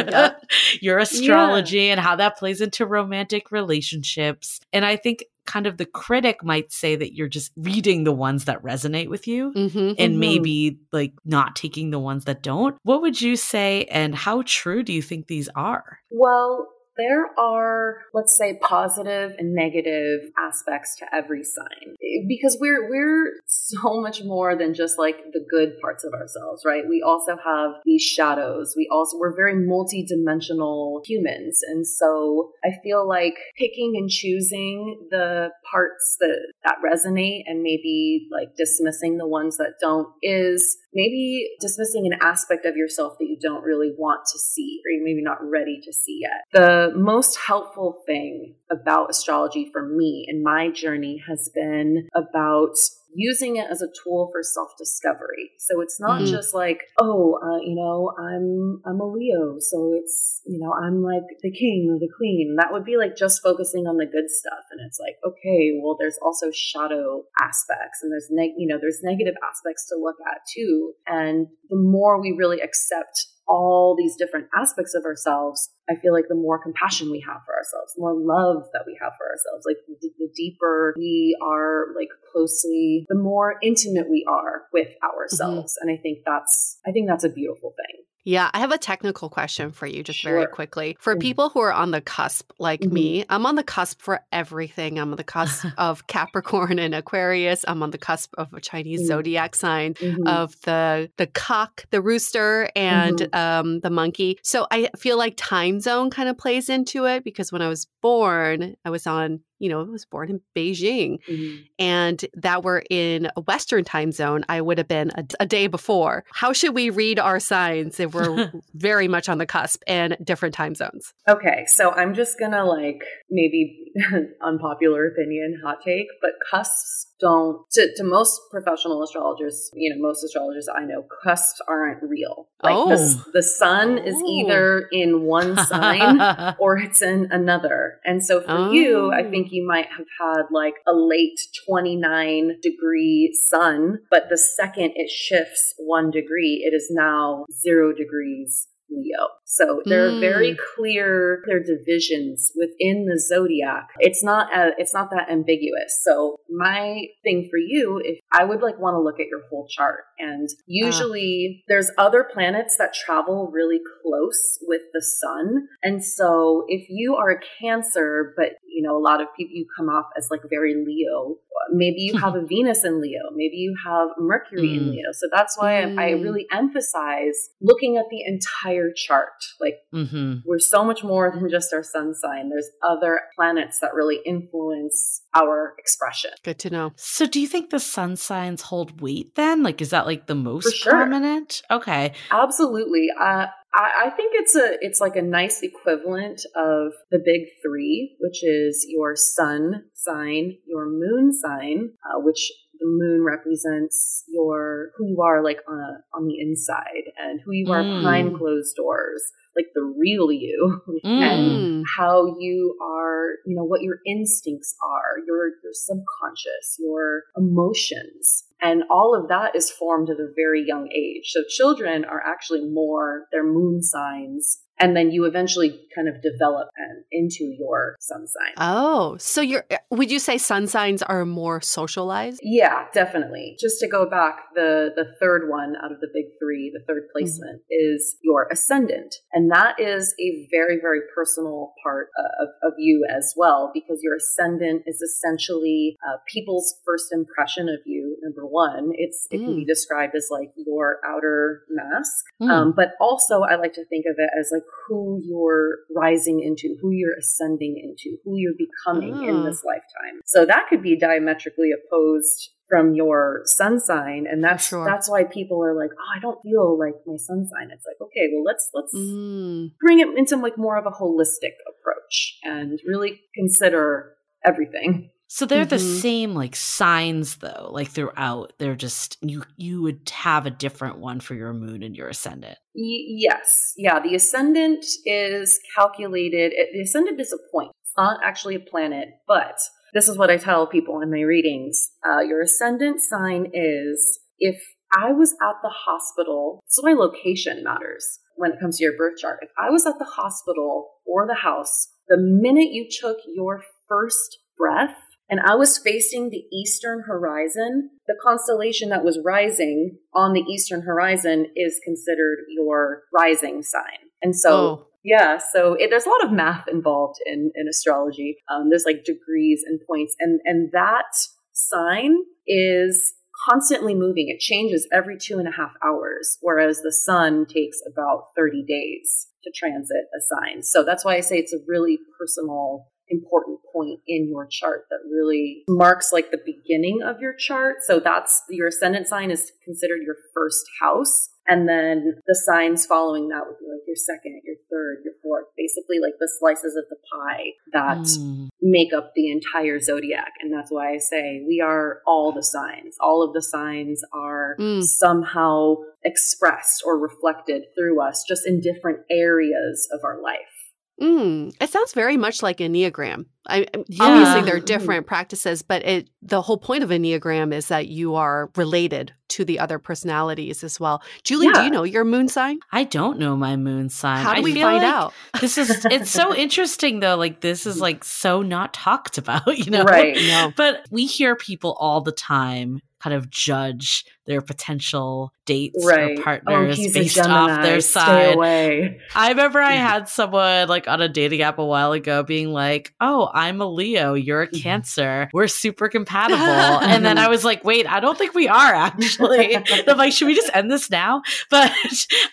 [SPEAKER 2] your astrology yeah. and how that plays into romantic relationships. And I think kind of the critic might say that you're just reading the ones that resonate with you mm-hmm, and mm-hmm. maybe like not taking the ones that don't. What would you say and how true do you think these are?
[SPEAKER 3] Well, there are, let's say, positive and negative aspects to every sign because we're we're so much more than just like the good parts of ourselves, right? We also have these shadows. We also we're very multi-dimensional humans, and so I feel like picking and choosing the parts that that resonate and maybe like dismissing the ones that don't is maybe dismissing an aspect of yourself that you don't really want to see or you're maybe not ready to see yet. The most helpful thing about astrology for me in my journey has been about using it as a tool for self-discovery. So it's not mm-hmm. just like, oh, uh, you know, I'm I'm a Leo, so it's you know I'm like the king or the queen. That would be like just focusing on the good stuff, and it's like, okay, well, there's also shadow aspects, and there's neg- you know there's negative aspects to look at too. And the more we really accept all these different aspects of ourselves, I feel like the more compassion we have for ourselves, the more love that we have for ourselves, like the, the deeper we are like closely, the more intimate we are with ourselves. Mm-hmm. And I think that's, I think that's a beautiful thing.
[SPEAKER 1] Yeah, I have a technical question for you just sure. very quickly. For mm-hmm. people who are on the cusp like mm-hmm. me, I'm on the cusp for everything. I'm on the cusp of Capricorn and Aquarius. I'm on the cusp of a Chinese mm-hmm. zodiac sign mm-hmm. of the the cock, the rooster and mm-hmm. um, the monkey. So I feel like time zone kind of plays into it because when I was born, I was on you know, I was born in Beijing mm-hmm. and that were in a Western time zone, I would have been a, a day before. How should we read our signs if we're very much on the cusp and different time zones?
[SPEAKER 3] Okay. So I'm just going to like maybe unpopular opinion, hot take, but cusps don't to, to most professional astrologers, you know, most astrologers I know, cusps aren't real. Like
[SPEAKER 2] Oh.
[SPEAKER 3] the, the sun is
[SPEAKER 1] Oh.
[SPEAKER 3] either in one sign or it's in another. And so for you, I
[SPEAKER 1] Oh.
[SPEAKER 3] think you might have had like a late 29 degree sun, but the second it shifts one degree, it is now zero degrees Leo. So there are very hmm. clear clear divisions within the zodiac. It's not a, it's not that ambiguous. So my thing for you, if I would like want to look at your whole chart, and usually there's other planets that travel really close with the sun, and so if you are a Cancer, but you know a lot of people you come off as like very Leo, maybe you have a Venus in Leo, maybe you have Mercury in
[SPEAKER 2] Mm.
[SPEAKER 3] Leo. So that's why I, I
[SPEAKER 1] Mm.
[SPEAKER 3] really emphasize looking at the entire chart. Like
[SPEAKER 2] hmm
[SPEAKER 3] we're so much more than just our sun sign. There's other planets that really influence our expression.
[SPEAKER 1] Good to know.
[SPEAKER 2] So, do you think the sun signs hold weight then? Like, is that like the most
[SPEAKER 3] sure.
[SPEAKER 2] prominent? Okay.
[SPEAKER 3] Absolutely. Uh, I, I think it's a it's like a nice equivalent of the big three, which is your sun sign, your moon sign, uh, which the moon represents your who you are like on a, on the inside and who you are
[SPEAKER 2] Mm.
[SPEAKER 3] behind closed doors, like the real you,
[SPEAKER 2] Mm.
[SPEAKER 3] and how you are, you know, what your instincts are, your your subconscious, your emotions. And all of that is formed at a very young age. So children are actually more their moon signs. And then you eventually kind of develop um, into your sun sign.
[SPEAKER 1] Oh, so you're would you say sun signs are more socialized?
[SPEAKER 3] Yeah, definitely. Just to go back, the the third one out of the big three, the third placement is your ascendant, and that is a very very personal part uh, of, of you as well, because your ascendant is essentially uh, people's first impression of you. Number one, it's it can be described as like your outer mask,
[SPEAKER 2] Mm.
[SPEAKER 3] um, but also I like to think of it as like who you're rising into, who you're ascending into, who you're becoming
[SPEAKER 1] Ah.
[SPEAKER 3] in this lifetime. So that could be diametrically opposed from your sun sign, and that's
[SPEAKER 1] sure.
[SPEAKER 3] that's why people are like, oh, I don't feel like my sun sign. It's like, okay, well let's let's
[SPEAKER 1] Mm.
[SPEAKER 3] bring it into like more of a holistic approach and really consider everything.
[SPEAKER 2] So they're the
[SPEAKER 1] Mhm.
[SPEAKER 2] same like signs though, like throughout. They're just you you would have a different one for your moon and your ascendant.
[SPEAKER 3] Y- yes. Yeah. The ascendant is calculated. it- The ascendant is a point. It's not actually a planet, but this is what I tell people in my readings. Uh, your ascendant sign is if I was at the hospital, this is why location matters when it comes to your birth chart. If I was at the hospital or the house, the minute you took your first breath, and I was facing the eastern horizon, the constellation that was rising on the eastern horizon is considered your rising sign. And so,
[SPEAKER 1] Oh.
[SPEAKER 3] yeah, so it, there's a lot of math involved in, in astrology. Um, there's like degrees and points, and, and that sign is constantly moving. It changes every two and a half hours, whereas the sun takes about 30 days to transit a sign. So that's why I say it's a really personal important point in your chart that really marks like the beginning of your chart. So that's your ascendant sign is considered your first house. And then the signs following that would be like your second, your third, your fourth, basically like the slices of the pie that
[SPEAKER 2] Mm.
[SPEAKER 3] make up the entire zodiac. And that's why I say we are all the signs. All of the signs are
[SPEAKER 1] Mm.
[SPEAKER 3] somehow expressed or reflected through us just in different areas of our life.
[SPEAKER 1] Mm, it sounds very much like Enneagram. I,
[SPEAKER 2] Yeah.
[SPEAKER 1] Obviously, there are
[SPEAKER 3] Mhm.
[SPEAKER 1] different practices, but it the whole point of Enneagram is that you are related to the other personalities as well. Julie, do you know your moon sign?
[SPEAKER 2] I don't know my moon sign.
[SPEAKER 1] How do
[SPEAKER 2] I
[SPEAKER 1] we find
[SPEAKER 2] like
[SPEAKER 1] out?
[SPEAKER 2] This is it's so interesting though. Like this is like so not talked about, you know.
[SPEAKER 3] Right.
[SPEAKER 1] No.
[SPEAKER 2] But we hear people all the time kind of judge their potential dates
[SPEAKER 3] Right.
[SPEAKER 2] or partners
[SPEAKER 3] oh,
[SPEAKER 2] based off their sign. I remember I had someone like on a dating app a while ago being like, "Oh, I'm a Leo, you're a
[SPEAKER 3] Mm-hmm.
[SPEAKER 2] Cancer, we're super compatible," and then I was like, "Wait, I don't think we are actually." I'm like, "Should we just end this now?" But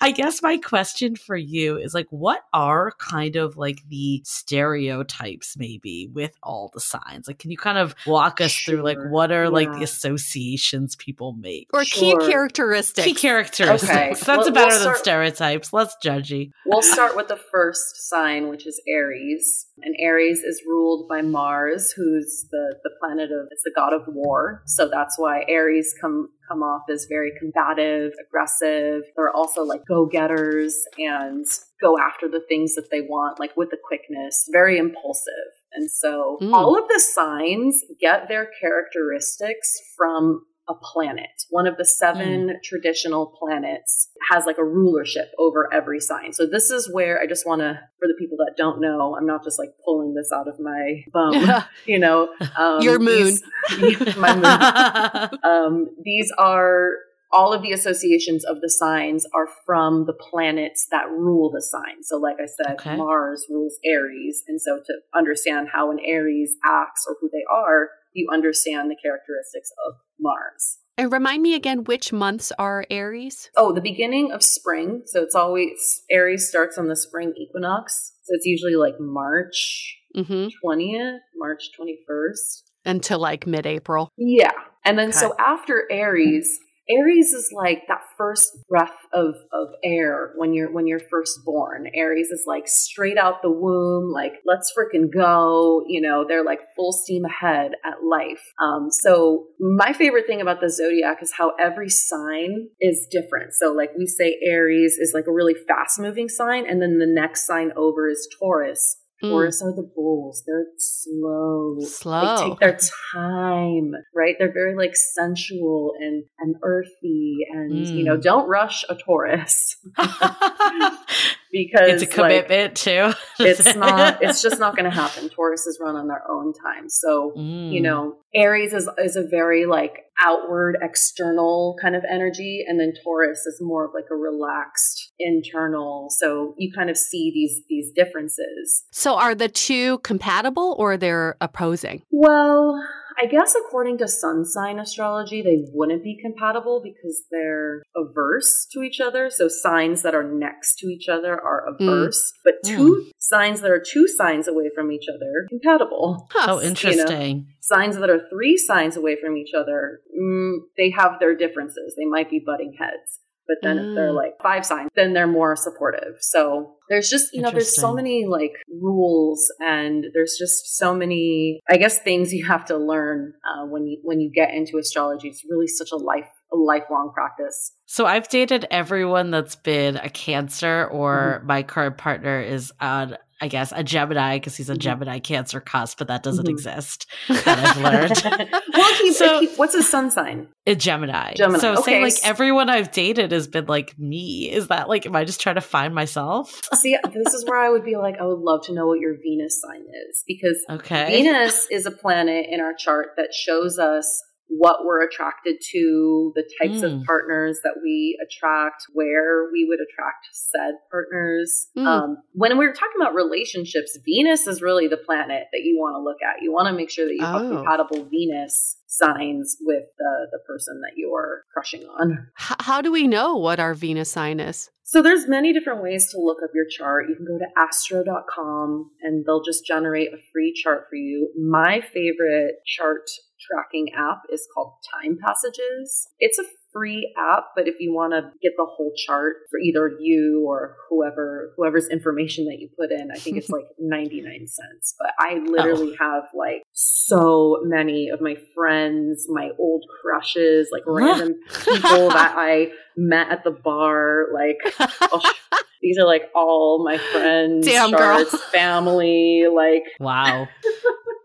[SPEAKER 2] I guess my question for you is like, what are kind of like the stereotypes maybe with all the signs? Like, can you kind of walk us through like what are like the associations people make?
[SPEAKER 1] Or or key characteristics.
[SPEAKER 2] Key characteristics.
[SPEAKER 3] Okay.
[SPEAKER 2] That's
[SPEAKER 3] We'll-
[SPEAKER 2] better
[SPEAKER 3] we'll
[SPEAKER 2] than
[SPEAKER 3] start-
[SPEAKER 2] stereotypes. Less judgy.
[SPEAKER 3] We'll start with the first sign, which is Aries. And Aries is ruled by Mars, who's the, the planet of it's the god of war. So that's why Aries come come off as very combative, aggressive. They're also like go-getters and go after the things that they want, like with the quickness, very impulsive. And so
[SPEAKER 1] Mm.
[SPEAKER 3] all of the signs get their characteristics from a planet. One of the seven traditional planets has like a rulership over every sign. So this is where I just want to, for the people that don't know, I'm not just like pulling this out of my bum, you know. Um,
[SPEAKER 1] Your moon.
[SPEAKER 3] these- my moon. Um, these are all of the associations of the signs are from the planets that rule the sign. So, like I said,
[SPEAKER 2] Okay.
[SPEAKER 3] Mars rules Aries. And so, to understand how an Aries acts or who they are, you understand the characteristics of Mars.
[SPEAKER 1] and remind me again which months are Aries?
[SPEAKER 3] Oh, the beginning of spring. So, it's always Aries starts on the spring equinox. So, it's usually like March
[SPEAKER 1] hmm
[SPEAKER 3] 20th, March 21st.
[SPEAKER 1] Until like mid April.
[SPEAKER 3] Yeah. And then
[SPEAKER 1] Okay.
[SPEAKER 3] so after Aries, Aries is like that first breath of, of air when you're when you're first born. Aries is like straight out the womb, like let's freaking go. You know, they're like full steam ahead at life. Um, so my favorite thing about the zodiac is how every sign is different. So like we say Aries is like a really fast moving sign, and then the next sign over is Taurus.
[SPEAKER 1] Mm.
[SPEAKER 3] Taurus are the bulls. They're slow.
[SPEAKER 1] Slow.
[SPEAKER 3] They take their time, right? They're very like sensual and and earthy, and you know,
[SPEAKER 2] Mm.
[SPEAKER 3] don't rush a Taurus because
[SPEAKER 2] it's a
[SPEAKER 3] like,
[SPEAKER 2] commitment too.
[SPEAKER 3] it's not. It's just not going to happen. Tauruses run on their own time, so
[SPEAKER 2] Mm.
[SPEAKER 3] you know aries is is a very like outward external kind of energy and then taurus is more of like a relaxed internal so you kind of see these these differences
[SPEAKER 1] So are the two compatible or they're opposing?
[SPEAKER 3] well i guess according to sun sign astrology they wouldn't be compatible because they're averse to each other so signs that are next to each other are averse but two signs that are two signs away from each other compatible
[SPEAKER 1] Huh.
[SPEAKER 2] Oh, interesting.
[SPEAKER 3] signs that are three signs away from each other, mm, they have their differences. They might be butting heads. But then if they're
[SPEAKER 1] Mm.
[SPEAKER 3] like five signs, then they're more supportive. So there's just, you know, there's so many like rules and there's just so many, I guess, things you have to learn uh, when you when you get into astrology. It's really such a life a lifelong practice.
[SPEAKER 2] So I've dated everyone that's been a Cancer, or my current partner is on, I guess, a Gemini because he's a
[SPEAKER 3] Mhm.
[SPEAKER 2] Gemini Cancer cusp, but that doesn't
[SPEAKER 3] Mhm.
[SPEAKER 2] exist. That I've learned.
[SPEAKER 3] well,
[SPEAKER 2] So-
[SPEAKER 3] what's his sun sign?
[SPEAKER 2] A Gemini.
[SPEAKER 3] Gemini,
[SPEAKER 2] So saying like everyone I've dated has been like me. Is that like, am I just trying to find myself?
[SPEAKER 3] See, this is where I would be like, I would love to know what your Venus sign is because
[SPEAKER 2] Okay.
[SPEAKER 3] Venus is a planet in our chart that shows us what we're attracted to, the types
[SPEAKER 2] Mm.
[SPEAKER 3] of partners that we attract, where we would attract said partners.
[SPEAKER 1] Mm.
[SPEAKER 3] Um, when we're talking about relationships, Venus is really the planet that you want to look at. You want to make sure that you have
[SPEAKER 1] Oh.
[SPEAKER 3] compatible Venus signs with the, the person that you're crushing on.
[SPEAKER 1] H- how do we know what our Venus sign is?
[SPEAKER 3] So there's many different ways to look up your chart. You can go to astro.com and they'll just generate a free chart for you. My favorite chart tracking app is called Time Passages. It's a free app, but if you want to get the whole chart for either you or whoever whoever's information that you put in, I think it's like 99 cents. But I literally oh. have like so many of my friends, my old crushes, like random people that I met at the bar, like oh, these are like all my friends,
[SPEAKER 1] Damn,
[SPEAKER 3] charts, family, like
[SPEAKER 2] Wow.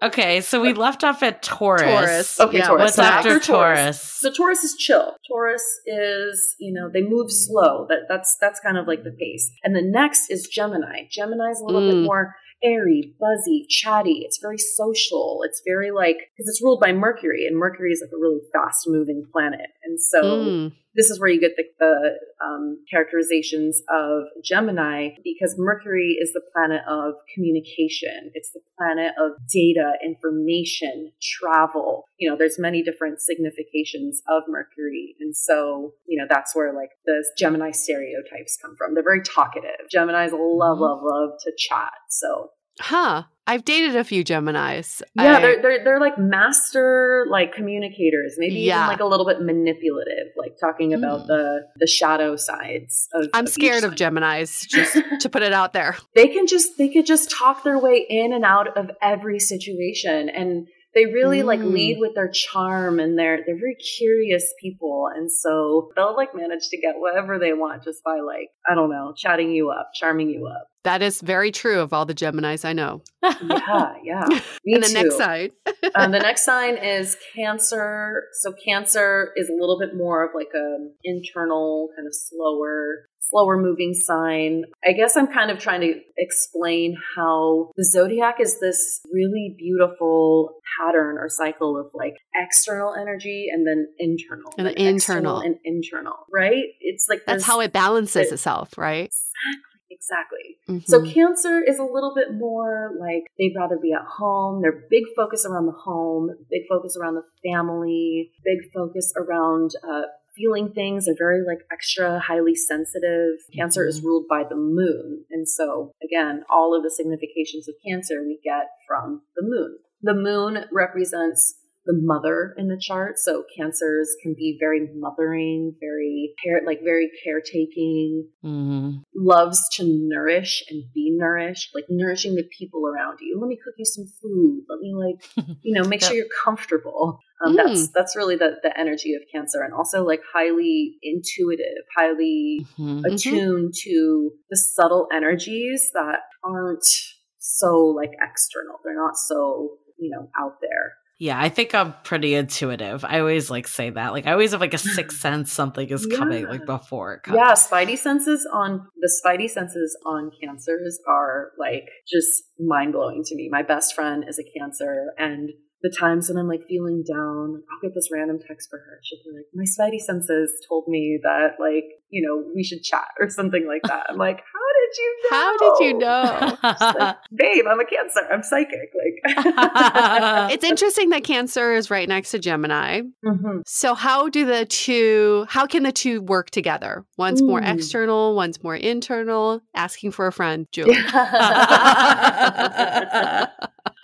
[SPEAKER 2] Okay, so we left off at Taurus.
[SPEAKER 1] Taurus.
[SPEAKER 3] Okay,
[SPEAKER 1] Yeah,
[SPEAKER 3] Taurus.
[SPEAKER 2] What's
[SPEAKER 3] So
[SPEAKER 2] after
[SPEAKER 3] after
[SPEAKER 2] Taurus?
[SPEAKER 3] So Taurus is chill. Taurus is, you know, they move slow. That that's that's kind of like the pace. And the next is Gemini. Gemini is a little bit
[SPEAKER 1] Mm.
[SPEAKER 3] more airy, buzzy, chatty. It's very social. It's very like because it's ruled by Mercury, and Mercury is like a really fast moving planet. And so
[SPEAKER 1] Mm.
[SPEAKER 3] This is where you get the, the um, characterizations of Gemini because Mercury is the planet of communication. It's the planet of data, information, travel. You know, there's many different significations of Mercury. And so, you know, that's where like the Gemini stereotypes come from. They're very talkative. Geminis love,
[SPEAKER 2] Mhm.
[SPEAKER 3] love, love to chat. So
[SPEAKER 1] Huh. I've dated a few Geminis.
[SPEAKER 3] Yeah,
[SPEAKER 1] I-
[SPEAKER 3] they're, they're they're like master like communicators, maybe
[SPEAKER 1] Yeah.
[SPEAKER 3] even like a little bit manipulative, like talking about
[SPEAKER 2] Hmm.
[SPEAKER 3] the the shadow sides of
[SPEAKER 1] I'm
[SPEAKER 3] of
[SPEAKER 1] scared of. Geminis, just to put it out there.
[SPEAKER 3] They can just they could just talk their way in and out of every situation and they really like
[SPEAKER 1] Mm.
[SPEAKER 3] lead with their charm and they're they're very curious people and so they'll like manage to get whatever they want just by like I don't know chatting you up charming you up
[SPEAKER 1] That is very true of all the Geminis I know.
[SPEAKER 3] yeah yeah me
[SPEAKER 1] and the
[SPEAKER 3] too.
[SPEAKER 1] next side.
[SPEAKER 3] um, the next sign is Cancer. So Cancer is a little bit more of like a internal, kind of slower, slower moving sign. I guess I'm kind of trying to explain how the zodiac is this really beautiful pattern or cycle of like external energy and then internal,
[SPEAKER 1] And
[SPEAKER 3] then
[SPEAKER 1] internal.
[SPEAKER 3] and internal. Right? It's like
[SPEAKER 1] That's
[SPEAKER 3] this-
[SPEAKER 1] how it balances
[SPEAKER 3] it-
[SPEAKER 1] itself, right?
[SPEAKER 3] Exactly. Exactly. So
[SPEAKER 1] Mhm.
[SPEAKER 3] Cancer is a little bit more like they'd rather be at home. They're big focus around the home, big focus around the family, big focus around uh, feeling things. They're very like extra highly sensitive. Cancer is ruled by the moon, and so again, all of the significations of Cancer we get from the moon. The moon represents the mother in the chart. So cancers can be very mothering, very care, like very caretaking,
[SPEAKER 2] mm-hmm.
[SPEAKER 3] loves to nourish and be nourished, like nourishing the people around you. Let me cook you some food. Let me like, you know, make sure you're comfortable. Um, That's that's really the the energy of Cancer, and also like highly intuitive, highly
[SPEAKER 2] Mhm.
[SPEAKER 3] attuned to the subtle energies that aren't so like external. They're not so you know out there.
[SPEAKER 2] Yeah, I think I'm pretty intuitive. I always like say that. Like I always have like a sixth sense something is coming like before it comes.
[SPEAKER 3] Yeah, spidey senses on the spidey senses on cancers are like just mind blowing to me. My best friend is a cancer, and the times when I'm like feeling down, I'll get this random text for her. She'll be like, "My spidey senses told me that like you know we should chat or something like that." I'm like, "How did you know?
[SPEAKER 1] How did you know?
[SPEAKER 3] Like, Babe, I'm a cancer. I'm psychic. Like,
[SPEAKER 1] it's interesting that Cancer is right next to Gemini.
[SPEAKER 3] Mhm.
[SPEAKER 1] So how do the two how can the two work together? One's more external, one's more internal. Asking for a friend, Julie.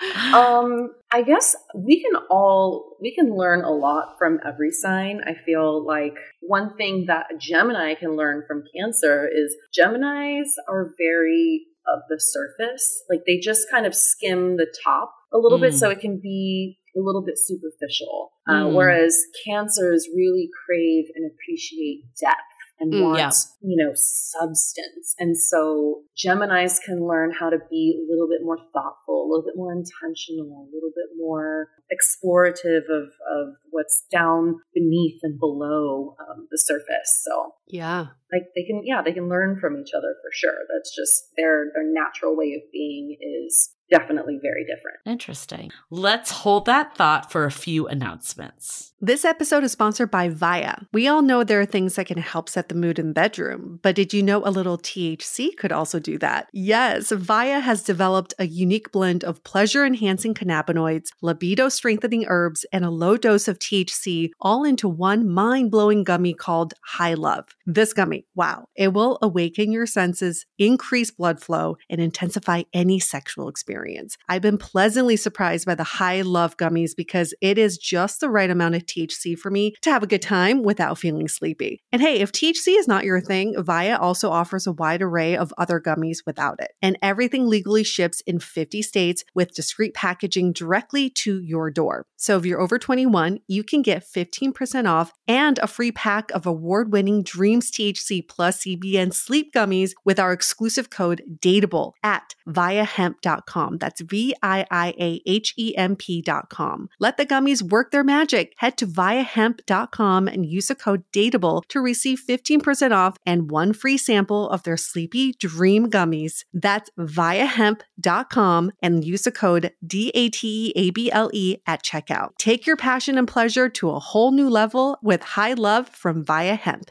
[SPEAKER 3] um i guess we can all we can learn a lot from every sign i feel like one thing that gemini can learn from cancer is geminis are very of the surface like they just kind of skim the top a little bit
[SPEAKER 2] Mm.
[SPEAKER 3] so it can be a little bit superficial uh,
[SPEAKER 2] Mm.
[SPEAKER 3] whereas cancers really crave and appreciate depth and
[SPEAKER 2] Mm,
[SPEAKER 3] want
[SPEAKER 2] yeah.
[SPEAKER 3] you know substance and so geminis can learn how to be a little bit more thoughtful a little bit more intentional a little bit more explorative of, of what's down beneath and below um, the surface so
[SPEAKER 1] Yeah.
[SPEAKER 3] like they can yeah they can learn from each other for sure that's just their their natural way of being is definitely very different
[SPEAKER 2] Interesting. Let's hold that thought for a few announcements.
[SPEAKER 1] This episode is sponsored by Viia. We all know there are things that can help set the mood in the bedroom, but did you know a little THC could also do that? Yes, Viia has developed a unique blend of pleasure enhancing cannabinoids, libido strengthening herbs, and a low dose of THC all into one mind blowing gummy called High Love. This gummy, wow, it will awaken your senses, increase blood flow, and intensify any sexual experience. I've been pleasantly surprised by the High Love gummies because it is just the right amount of THC for me to have a good time without feeling sleepy. And hey, if THC is not your thing, Viia also offers a wide array of other gummies without it. And everything legally ships in 50 states with discreet packaging directly to your door. So if you're over 21, you can get 15% off and a free pack of award winning THC plus CBN sleep gummies with our exclusive code DATEABLE at viiahemp.com. That's V I I A H E M P.com. Let the gummies work their magic. Head to viiahemp.com and use the code DATEABLE to receive 15% off and one free sample of their Sleepy Dream gummies. That's viiahemp.com and use the code D A T E A B L E at checkout. Take your passion and pleasure to a whole new level with high love from Viia Hemp.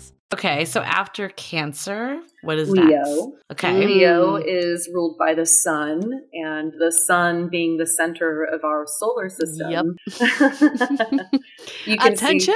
[SPEAKER 2] Okay, so after Cancer, what is
[SPEAKER 3] Leo.
[SPEAKER 2] next? Okay.
[SPEAKER 3] Leo is ruled by the sun, and the sun being the center of our solar system.
[SPEAKER 1] Yep.
[SPEAKER 3] you can
[SPEAKER 1] Attention!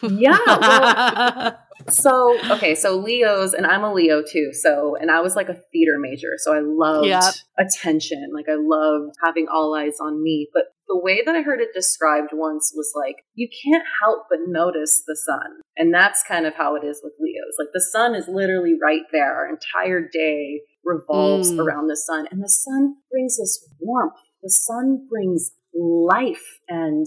[SPEAKER 3] See, yeah. well, so okay, so Leos, and I'm a Leo too. So, and I was like a theater major, so I loved
[SPEAKER 1] Yep.
[SPEAKER 3] attention. Like I loved having all eyes on me. But the way that I heard it described once was like you can't help but notice the sun, and that's kind of how it is with Leos. Like the sun is literally right there. Our entire day revolves
[SPEAKER 1] Mm.
[SPEAKER 3] around the sun, and the sun brings us warmth. The sun brings life and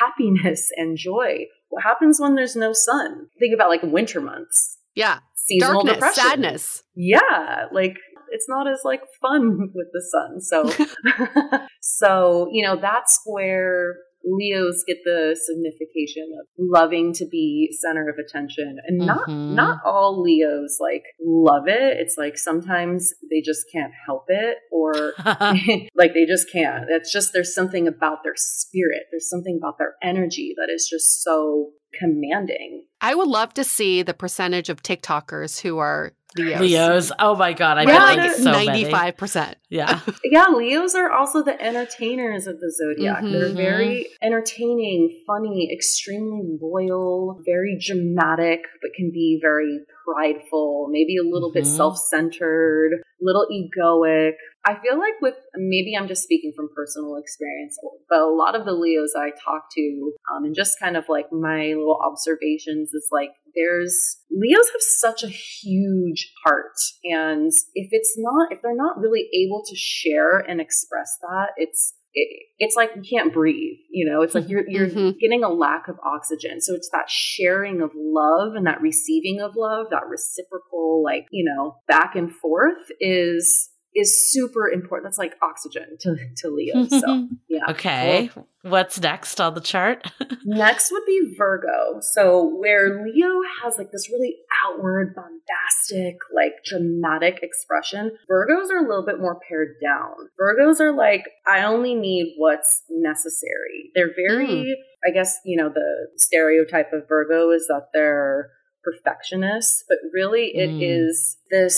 [SPEAKER 3] happiness and joy. What happens when there's no sun? Think about like winter months,
[SPEAKER 1] Yeah.
[SPEAKER 3] seasonal
[SPEAKER 1] Darkness,
[SPEAKER 3] depression,
[SPEAKER 1] sadness.
[SPEAKER 3] Yeah, like it's not as like fun with the sun. So, so you know that's where Leos get the signification of loving to be center of attention, and not
[SPEAKER 2] Mhm.
[SPEAKER 3] not all Leos like love it. It's like sometimes they just can't help it, or like they just can't. It's just there's something about their spirit. There's something about their energy that is just so commanding.
[SPEAKER 1] I would love to see the percentage of TikTokers who are Leos.
[SPEAKER 2] Leos. Oh my god, I
[SPEAKER 3] Yeah,
[SPEAKER 2] like
[SPEAKER 3] they're
[SPEAKER 2] so many.
[SPEAKER 1] Ninety-five percent.
[SPEAKER 2] Yeah.
[SPEAKER 3] Yeah, Leos are also the entertainers of the zodiac. They're
[SPEAKER 2] Mhm.
[SPEAKER 3] very entertaining, funny, extremely loyal, very dramatic, but can be very prideful, maybe a little bit
[SPEAKER 2] Mhm.
[SPEAKER 3] self centered, little egoic. I feel like with maybe I'm just speaking from personal experience, but a lot of the Leos I talk to, um, and just kind of like my little observations is like there's Leos have such a huge heart, and if it's not, if they're not really able to share and express that, it's it, it's like you can't breathe. You know, it's like you're you're
[SPEAKER 1] Mhm.
[SPEAKER 3] getting a lack of oxygen. So it's that sharing of love and that receiving of love, that reciprocal, like you know, back and forth is is super important. That's like oxygen to to Leo. So yeah.
[SPEAKER 2] Okay. What's next on the chart?
[SPEAKER 3] Next would be Virgo. So where Leo has like this really outward, bombastic, like dramatic expression, Virgos are a little bit more pared down. Virgos are like, I only need what's necessary. They're very, hmm. I guess, you know, the stereotype of Virgo is that they're perfectionists, but really it is
[SPEAKER 2] Mm.
[SPEAKER 3] this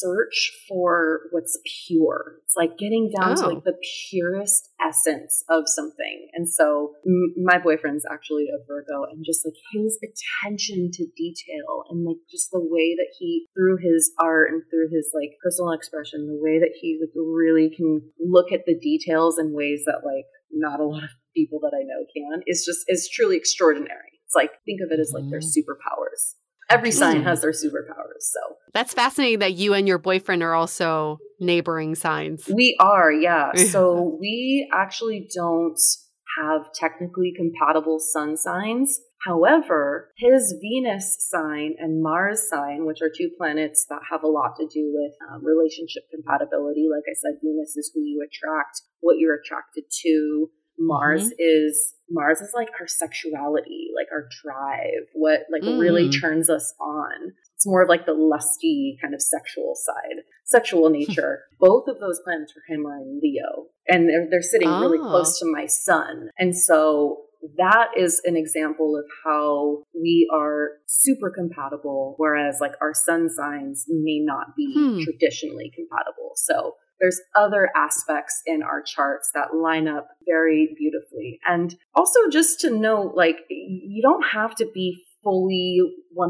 [SPEAKER 3] search for what's pure. It's like getting down to
[SPEAKER 1] Oh.
[SPEAKER 3] like the purest essence of something. And so m- my boyfriend's actually a Virgo and just like his attention to detail and like just the way that he through his art and through his like personal expression, the way that he like really can look at the details in ways that like not a lot of people that I know can is just is truly extraordinary. It's like think of it as like their superpowers. Every sign has their superpowers. So
[SPEAKER 1] That's fascinating that you and your boyfriend are also neighboring signs.
[SPEAKER 3] we are, yeah. so we actually don't have technically compatible sun signs. However, his Venus sign and Mars sign, which are two planets that have a lot to do with um, relationship compatibility, like I said, Venus is who you attract, what you're attracted to. Mars mm-hmm. is Mars is like our sexuality, like our drive, what like mm. really turns us on. It's more of like the lusty kind of sexual side, sexual nature. Both of those planets for him are in Leo, and they're, they're sitting oh. really close to my sun. And so that is an example of how we are super compatible, whereas like our sun signs may not be hmm. traditionally compatible. So there's other aspects in our charts that line up very beautifully. And also just to note, like, you don't have to be fully 100%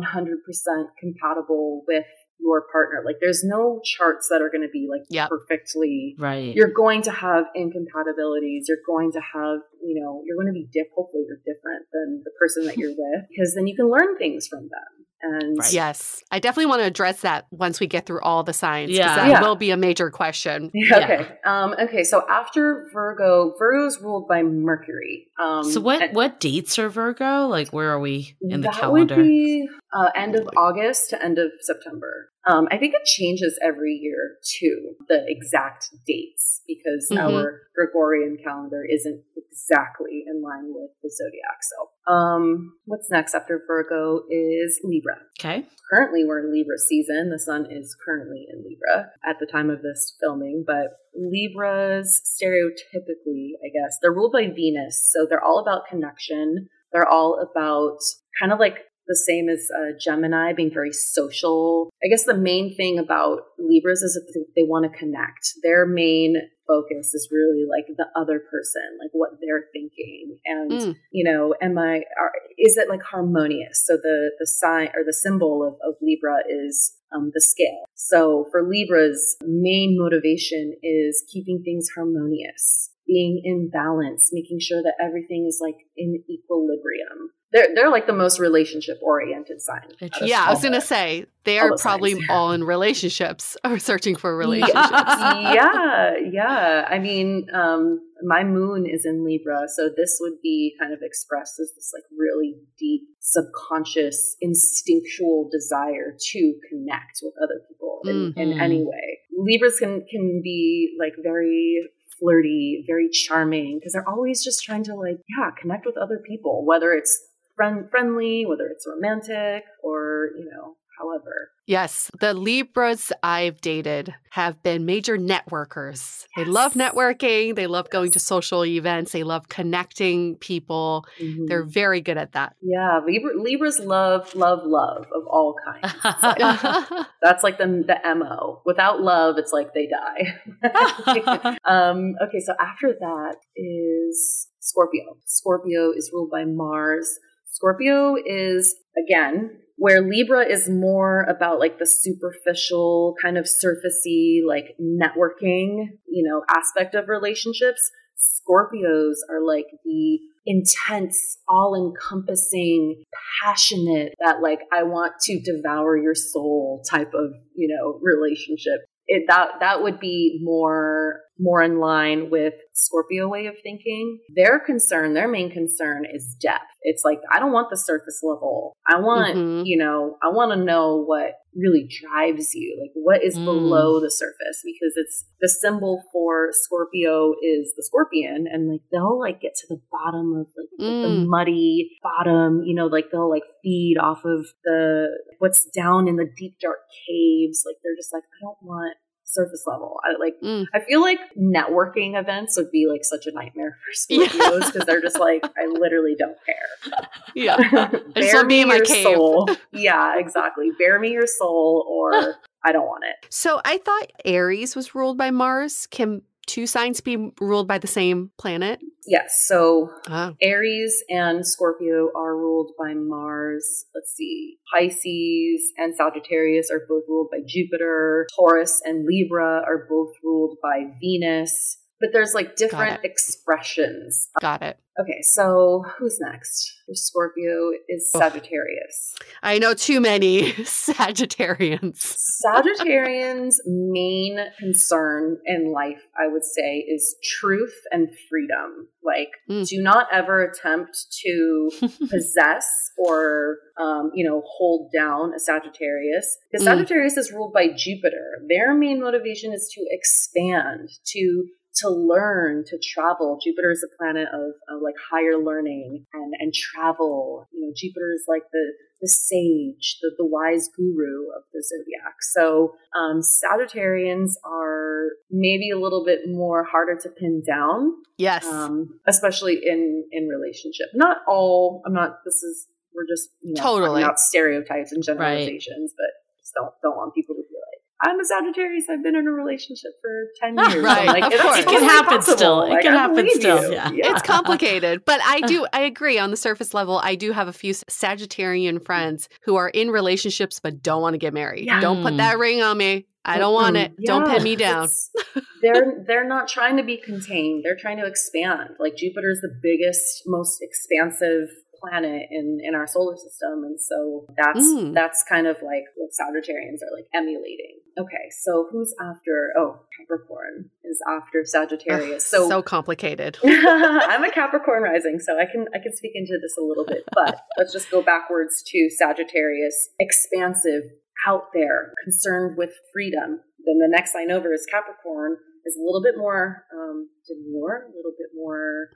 [SPEAKER 3] compatible with your partner. Like there's no charts that are going to be like yep. perfectly
[SPEAKER 2] right.
[SPEAKER 3] You're going to have incompatibilities. You're going to have, you know, you're going to be diff- hopefully you're different than the person that you're with because then you can learn things from them. And
[SPEAKER 1] right. yes, I definitely want to address that once we get through all the signs.
[SPEAKER 2] Yeah,
[SPEAKER 1] that
[SPEAKER 2] yeah.
[SPEAKER 1] will be a major question.
[SPEAKER 3] Yeah. Okay. Um, okay. So after Virgo, Virgo is ruled by Mercury. Um,
[SPEAKER 2] so what what dates are Virgo? Like where are we in the calendar?
[SPEAKER 3] Would be, uh, end of August to end of September. Um, I think it changes every year too, the exact dates, because mm-hmm. our Gregorian calendar isn't exactly in line with the zodiac. So, um, what's next after Virgo is Libra.
[SPEAKER 2] Okay.
[SPEAKER 3] Currently, we're in Libra season. The sun is currently in Libra at the time of this filming, but Libras stereotypically, I guess, they're ruled by Venus. So they're all about connection. They're all about kind of like the same as uh, Gemini, being very social. I guess the main thing about Libras is that they want to connect. Their main focus is really like the other person, like what they're thinking, and mm. you know, am I? Are, is it like harmonious? So the the sign or the symbol of, of Libra is um, the scale. So for Libra's main motivation is keeping things harmonious, being in balance, making sure that everything is like in equilibrium they're they're like the most relationship oriented sign.
[SPEAKER 1] Yeah, I was gonna say they are probably signs. all in relationships or searching for relationships.
[SPEAKER 3] yeah, yeah. I mean, um, my moon is in Libra, so this would be kind of expressed as this like really deep, subconscious, instinctual desire to connect with other people in, mm-hmm. in any way. Libras can can be like very flirty, very charming because they're always just trying to like, yeah, connect with other people, whether it's friend friendly, whether it's romantic or, you know, however.
[SPEAKER 1] Yes, the Libras I've dated have been major networkers. Yes. They love networking, they love yes. going to social events, they love connecting people. Mm-hmm. They're very good at that.
[SPEAKER 3] Yeah, Libra, Libras love, love, love of all kinds. Like, that's like the, the MO. Without love, it's like they die. um, okay, so after that is Scorpio. Scorpio is ruled by Mars. Scorpio is, again, where Libra is more about like the superficial, kind of surfacey, like networking, you know, aspect of relationships. Scorpios are like the intense, all encompassing, passionate, that like I want to devour your soul type of, you know, relationship it, that that would be more more in line with Scorpio way of thinking. Their concern, their main concern is depth. It's like I don't want the surface level. I want, mm-hmm. you know, I want to know what really drives you. Like what is mm. below the surface because it's the symbol for Scorpio is the scorpion and like they'll like get to the bottom of like, mm. the muddy bottom, you know, like they'll like feed off of the what's down in the deep dark caves. Like they're just like I don't want surface level. I like mm. I feel like networking events would be like such a nightmare for Scorpios because yeah. they're just like I literally don't care.
[SPEAKER 1] Yeah. Bear me your
[SPEAKER 3] soul. yeah, exactly. Bear me your soul or I don't want it.
[SPEAKER 1] So I thought Aries was ruled by Mars. Can two signs be ruled by the same planet?
[SPEAKER 3] Yes. So oh. Aries and Scorpio are ruled by Mars. Let's see. Pisces and Sagittarius are both ruled by Jupiter. Taurus and Libra are both ruled by Venus. But there's like different expressions
[SPEAKER 1] Got it.
[SPEAKER 3] Okay, so who's next? Your Scorpio is Sagittarius.
[SPEAKER 1] I know too many Sagittarians.
[SPEAKER 3] Sagittarians' main concern in life, I would say, is truth and freedom. Like,
[SPEAKER 1] Mm.
[SPEAKER 3] do not ever attempt to possess or, um, you know, hold down a Sagittarius. Because
[SPEAKER 1] Mm.
[SPEAKER 3] Sagittarius is ruled by Jupiter. Their main motivation is to expand, to to learn, to travel. Jupiter is a planet of, of like higher learning and and travel. You know, Jupiter is like the the sage, the, the wise guru of the zodiac. So um, Sagittarians are maybe a little bit more harder to pin down,
[SPEAKER 1] Yes.
[SPEAKER 3] um, especially in in relationship. Not all. I'm not. This is we're just you know,
[SPEAKER 1] Totally.
[SPEAKER 3] about stereotypes and generalizations, but just don't don't want people to be like. I'm a Sagittarius. I've been in a relationship for ten years.
[SPEAKER 1] Right,
[SPEAKER 3] like,
[SPEAKER 1] of
[SPEAKER 3] it's
[SPEAKER 1] course.
[SPEAKER 2] It can happen
[SPEAKER 3] possible.
[SPEAKER 2] still. It
[SPEAKER 3] Like,
[SPEAKER 2] can
[SPEAKER 3] I
[SPEAKER 2] happen still,
[SPEAKER 3] you.
[SPEAKER 2] yeah.
[SPEAKER 1] It's complicated, but I do I agree on the surface level. I do have a few Sagittarian friends who are in relationships but don't want to get married.
[SPEAKER 3] Yeah.
[SPEAKER 1] Don't put that mm. ring on me. I don't want it. Don't
[SPEAKER 3] Yeah,
[SPEAKER 1] pin me down.
[SPEAKER 3] they're they're not trying to be contained. They're trying to expand. Like Jupiter is the biggest, most expansive planet in in our solar system, and so that's
[SPEAKER 1] Mm.
[SPEAKER 3] that's kind of like what Sagittarians are like emulating. Okay, so who's after? Oh, Capricorn is after Sagittarius.
[SPEAKER 1] Ugh,
[SPEAKER 3] so
[SPEAKER 1] so complicated.
[SPEAKER 3] I'm a Capricorn rising, so I can I can speak into this a little bit, but let's just go backwards to Sagittarius, expansive, out there, concerned with freedom. Then the next sign over is Capricorn, is a little bit more um, demure, a little bit more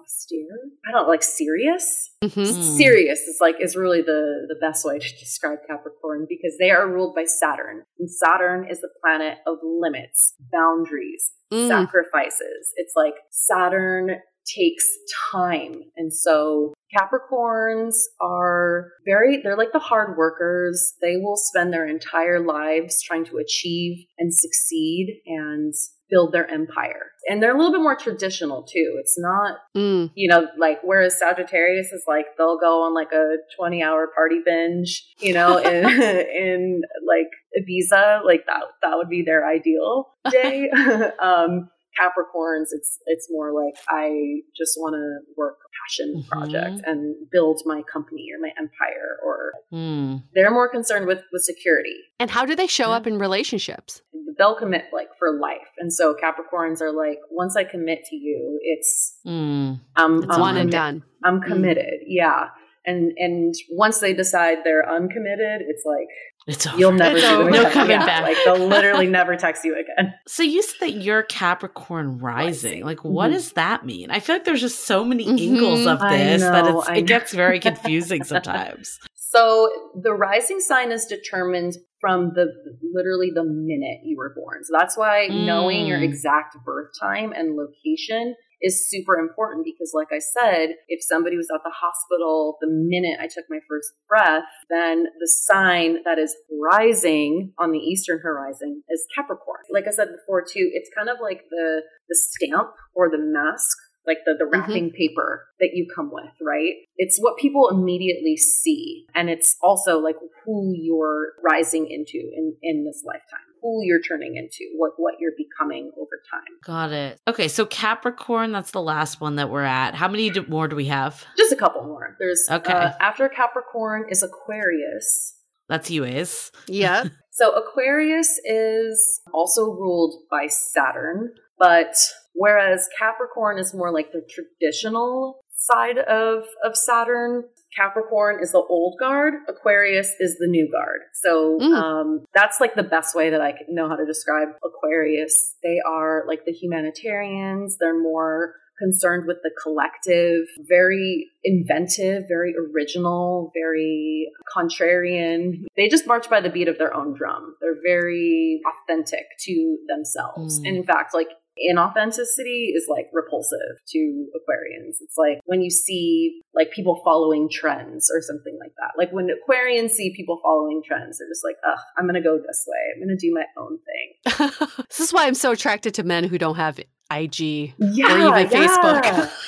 [SPEAKER 3] austere. I don't know, like serious.
[SPEAKER 1] Mhm.
[SPEAKER 2] Mm.
[SPEAKER 3] Serious is like is really the the best way to describe Capricorn because they are ruled by Saturn, and Saturn is the planet of limits, boundaries,
[SPEAKER 1] Mm.
[SPEAKER 3] sacrifices. It's like Saturn takes time. And so Capricorns are very, they're like the hard workers. They will spend their entire lives trying to achieve and succeed and build their empire. And they're a little bit more traditional too. It's not
[SPEAKER 1] Mm.
[SPEAKER 3] you know, like whereas Sagittarius is like they'll go on like a 20 hour party binge, you know, in in like Ibiza, like that that would be their ideal day. um Capricorns, it's it's more like I just want to work a passion
[SPEAKER 2] Mhm.
[SPEAKER 3] project and build my company or my empire or
[SPEAKER 2] Hmm.
[SPEAKER 3] they're more concerned with with security
[SPEAKER 1] And how do they show up in relationships?
[SPEAKER 3] they'll commit like for life and so capricorns are like once i commit to you it's
[SPEAKER 2] Hmm.
[SPEAKER 3] i'm,
[SPEAKER 2] It's
[SPEAKER 3] I'm
[SPEAKER 1] One and done.
[SPEAKER 3] I'm
[SPEAKER 1] Mm.
[SPEAKER 3] committed. Yeah. And and once they decide they're uncommitted, it's like
[SPEAKER 2] It's over.
[SPEAKER 3] you'll never
[SPEAKER 2] It's
[SPEAKER 3] see them
[SPEAKER 2] over. No
[SPEAKER 3] again.
[SPEAKER 2] coming
[SPEAKER 3] Yeah,
[SPEAKER 2] back.
[SPEAKER 3] Like they'll literally never text you again.
[SPEAKER 2] So you said that you're Capricorn rising. Like, what
[SPEAKER 3] Mhm.
[SPEAKER 2] does that mean? I feel like there's just so many
[SPEAKER 1] Mhm.
[SPEAKER 2] angles of
[SPEAKER 3] I
[SPEAKER 2] this that it's, it gets very confusing sometimes.
[SPEAKER 3] So the rising sign is determined from the literally the minute you were born. So that's why knowing your
[SPEAKER 2] Mm.
[SPEAKER 3] exact birth time and location is super important because like I said, if somebody was at the hospital the minute I took my first breath, then the sign that is rising on the eastern horizon is Capricorn. Like I said before too, it's kind of like the the stamp or the mask like the, the mm-hmm. wrapping paper that you come with, right? It's what people immediately see. And it's also like who you're rising into in, in this lifetime, who you're turning into, what, what you're becoming over time.
[SPEAKER 2] Got it. Okay, so Capricorn, that's the last one that we're at. How many do, more do we have?
[SPEAKER 3] Just a couple more. There's
[SPEAKER 2] Okay.
[SPEAKER 3] uh, after Capricorn is Aquarius.
[SPEAKER 2] That's you, Ace.
[SPEAKER 1] Yeah.
[SPEAKER 3] So Aquarius is also ruled by Saturn, but whereas Capricorn is more like the traditional side of, of Saturn, Capricorn is the old guard, Aquarius is the new guard. So
[SPEAKER 1] Mm.
[SPEAKER 3] um, that's like the best way that I know how to describe Aquarius. They are like the humanitarians, they're more concerned with the collective, very inventive, very original, very contrarian. They just march by the beat of their own drum. They're very authentic to themselves.
[SPEAKER 2] Mm.
[SPEAKER 3] And in fact, like inauthenticity is like repulsive to Aquarians. It's like when you see like people following trends or something like that. Like when Aquarians see people following trends, they're just like, ugh, I'm gonna go this way. I'm gonna do my own thing.
[SPEAKER 1] this is why I'm so attracted to men who don't have IG
[SPEAKER 3] Yeah,
[SPEAKER 1] or even
[SPEAKER 3] yeah.
[SPEAKER 1] Facebook.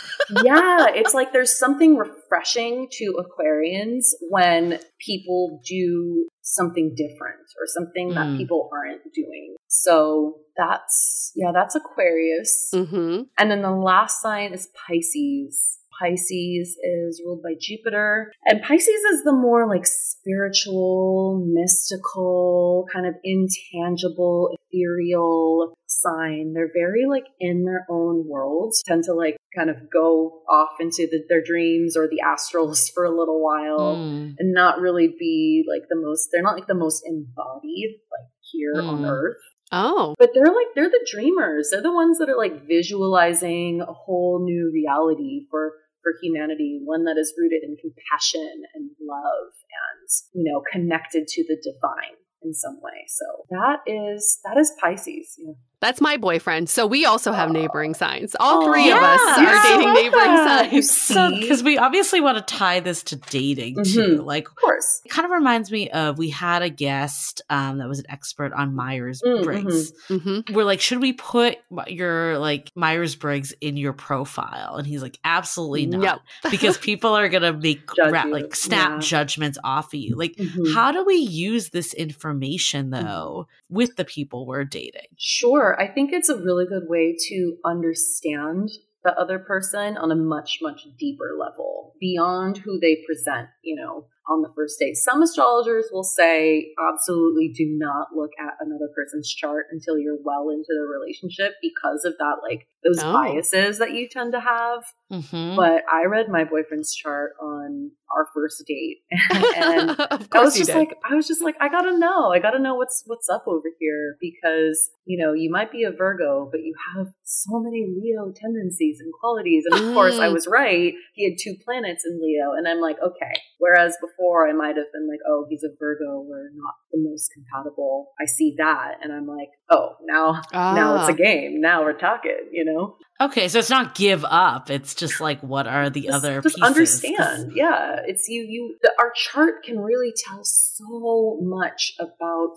[SPEAKER 3] yeah, it's like there's something refreshing to Aquarians when people do something different or something that
[SPEAKER 2] Mm.
[SPEAKER 3] people aren't doing. So that's, yeah, that's Aquarius.
[SPEAKER 1] hmm
[SPEAKER 3] And then the last sign is Pisces. Pisces is ruled by Jupiter. And Pisces is the more like spiritual, mystical, kind of intangible, ethereal sign. They're very like in their own worlds, tend to like kind of go off into the, their dreams or the astrals for a little while
[SPEAKER 2] Mm.
[SPEAKER 3] and not really be like the most, they're not like the most embodied like here on
[SPEAKER 2] Mm.
[SPEAKER 3] earth.
[SPEAKER 1] Oh.
[SPEAKER 3] But they're like they're the dreamers. They're the ones that are like visualizing a whole new reality for for humanity, one that is rooted in compassion and love and, you know, connected to the divine in some way. So that is that is Pisces. Yeah.
[SPEAKER 1] That's my boyfriend. So we also have neighboring signs. All
[SPEAKER 3] Oh,
[SPEAKER 1] three of us
[SPEAKER 2] yeah.
[SPEAKER 1] are dating
[SPEAKER 2] I love
[SPEAKER 1] neighboring
[SPEAKER 3] that. You
[SPEAKER 1] signs.
[SPEAKER 2] So, because we obviously want to tie this to dating too.
[SPEAKER 3] Mhm.
[SPEAKER 2] Like,
[SPEAKER 3] Of course.
[SPEAKER 2] it kind of reminds me of we had a guest um, that was an expert on Myers
[SPEAKER 3] Mm,
[SPEAKER 2] Briggs.
[SPEAKER 1] hmm
[SPEAKER 2] We're like, should we put your like Myers Briggs in your profile? And he's like, absolutely not,
[SPEAKER 1] No.
[SPEAKER 2] because people are gonna make ra- like snap
[SPEAKER 3] Yeah.
[SPEAKER 2] judgments off of you. Like,
[SPEAKER 3] Mhm.
[SPEAKER 2] how do we use this information
[SPEAKER 3] Mm-hmm.
[SPEAKER 2] though with the people we're dating?
[SPEAKER 3] Sure. I think it's a really good way to understand the other person on a much, much deeper level beyond who they present, you know, on the first date. Some astrologers will say absolutely do not look at another person's chart until you're well into the relationship because of that, like those
[SPEAKER 1] Oh.
[SPEAKER 3] biases that you tend to have.
[SPEAKER 2] Mm-hmm.
[SPEAKER 3] But I read my boyfriend's chart on our first date and
[SPEAKER 1] of
[SPEAKER 3] I was just
[SPEAKER 1] did.
[SPEAKER 3] like, I was just like, I gotta know, I gotta know what's what's up over here because you know you might be a Virgo, but you have so many Leo tendencies and qualities, and of course I
[SPEAKER 1] Mm.
[SPEAKER 3] was right. He had two planets in Leo, and I'm like, okay. Whereas before I might have been like, oh, he's a Virgo, we're not the most compatible. I see that, and I'm like, oh, now now it's
[SPEAKER 1] Ah.
[SPEAKER 3] a game. Now we're talking, you know.
[SPEAKER 2] Okay, so it's not give up. It's just like what are the
[SPEAKER 3] just,
[SPEAKER 2] other
[SPEAKER 3] just
[SPEAKER 2] pieces?
[SPEAKER 3] understand yeah it's you you the, our chart can really tell so much about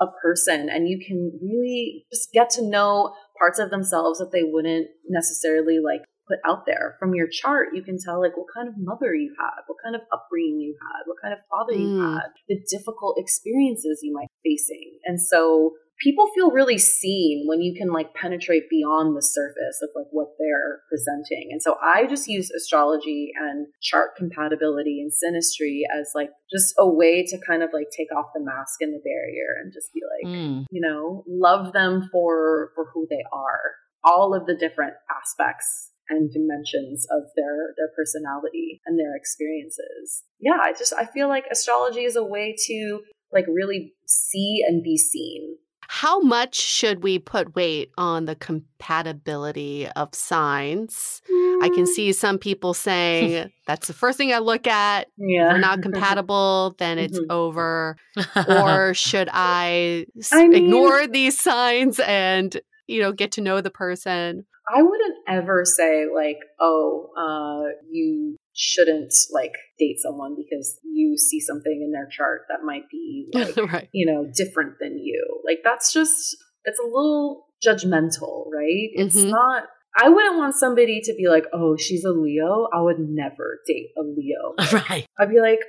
[SPEAKER 3] a person and you can really just get to know parts of themselves that they wouldn't necessarily like put out there from your chart you can tell like what kind of mother you had what kind of upbringing you had what kind of father you
[SPEAKER 1] Mm.
[SPEAKER 3] had the difficult experiences you might be facing and so people feel really seen when you can like penetrate beyond the surface of like what they're presenting. And so I just use astrology and chart compatibility and synastry as like just a way to kind of like take off the mask and the barrier and just be like,
[SPEAKER 2] Mm.
[SPEAKER 3] you know, love them for for who they are. All of the different aspects and dimensions of their their personality and their experiences. Yeah, I just I feel like astrology is a way to like really see and be seen.
[SPEAKER 1] How much should we put weight on the compatibility of signs? I can see some people saying that's the first thing I look at.
[SPEAKER 3] Yeah.
[SPEAKER 1] If we're not compatible, then it's
[SPEAKER 3] Mhm.
[SPEAKER 1] over. Or should I
[SPEAKER 3] mean-
[SPEAKER 1] ignore these signs and, you know, get to know the person?
[SPEAKER 3] I wouldn't ever say like, oh, uh, you shouldn't like date someone because you see something in their chart that might be like,
[SPEAKER 1] right.
[SPEAKER 3] you know, different than you. Like that's just it's a little judgmental, right? It's
[SPEAKER 1] Mhm.
[SPEAKER 3] not I wouldn't want somebody to be like, "Oh, she's a Leo." I would never date a Leo.
[SPEAKER 2] right.
[SPEAKER 3] I'd be like,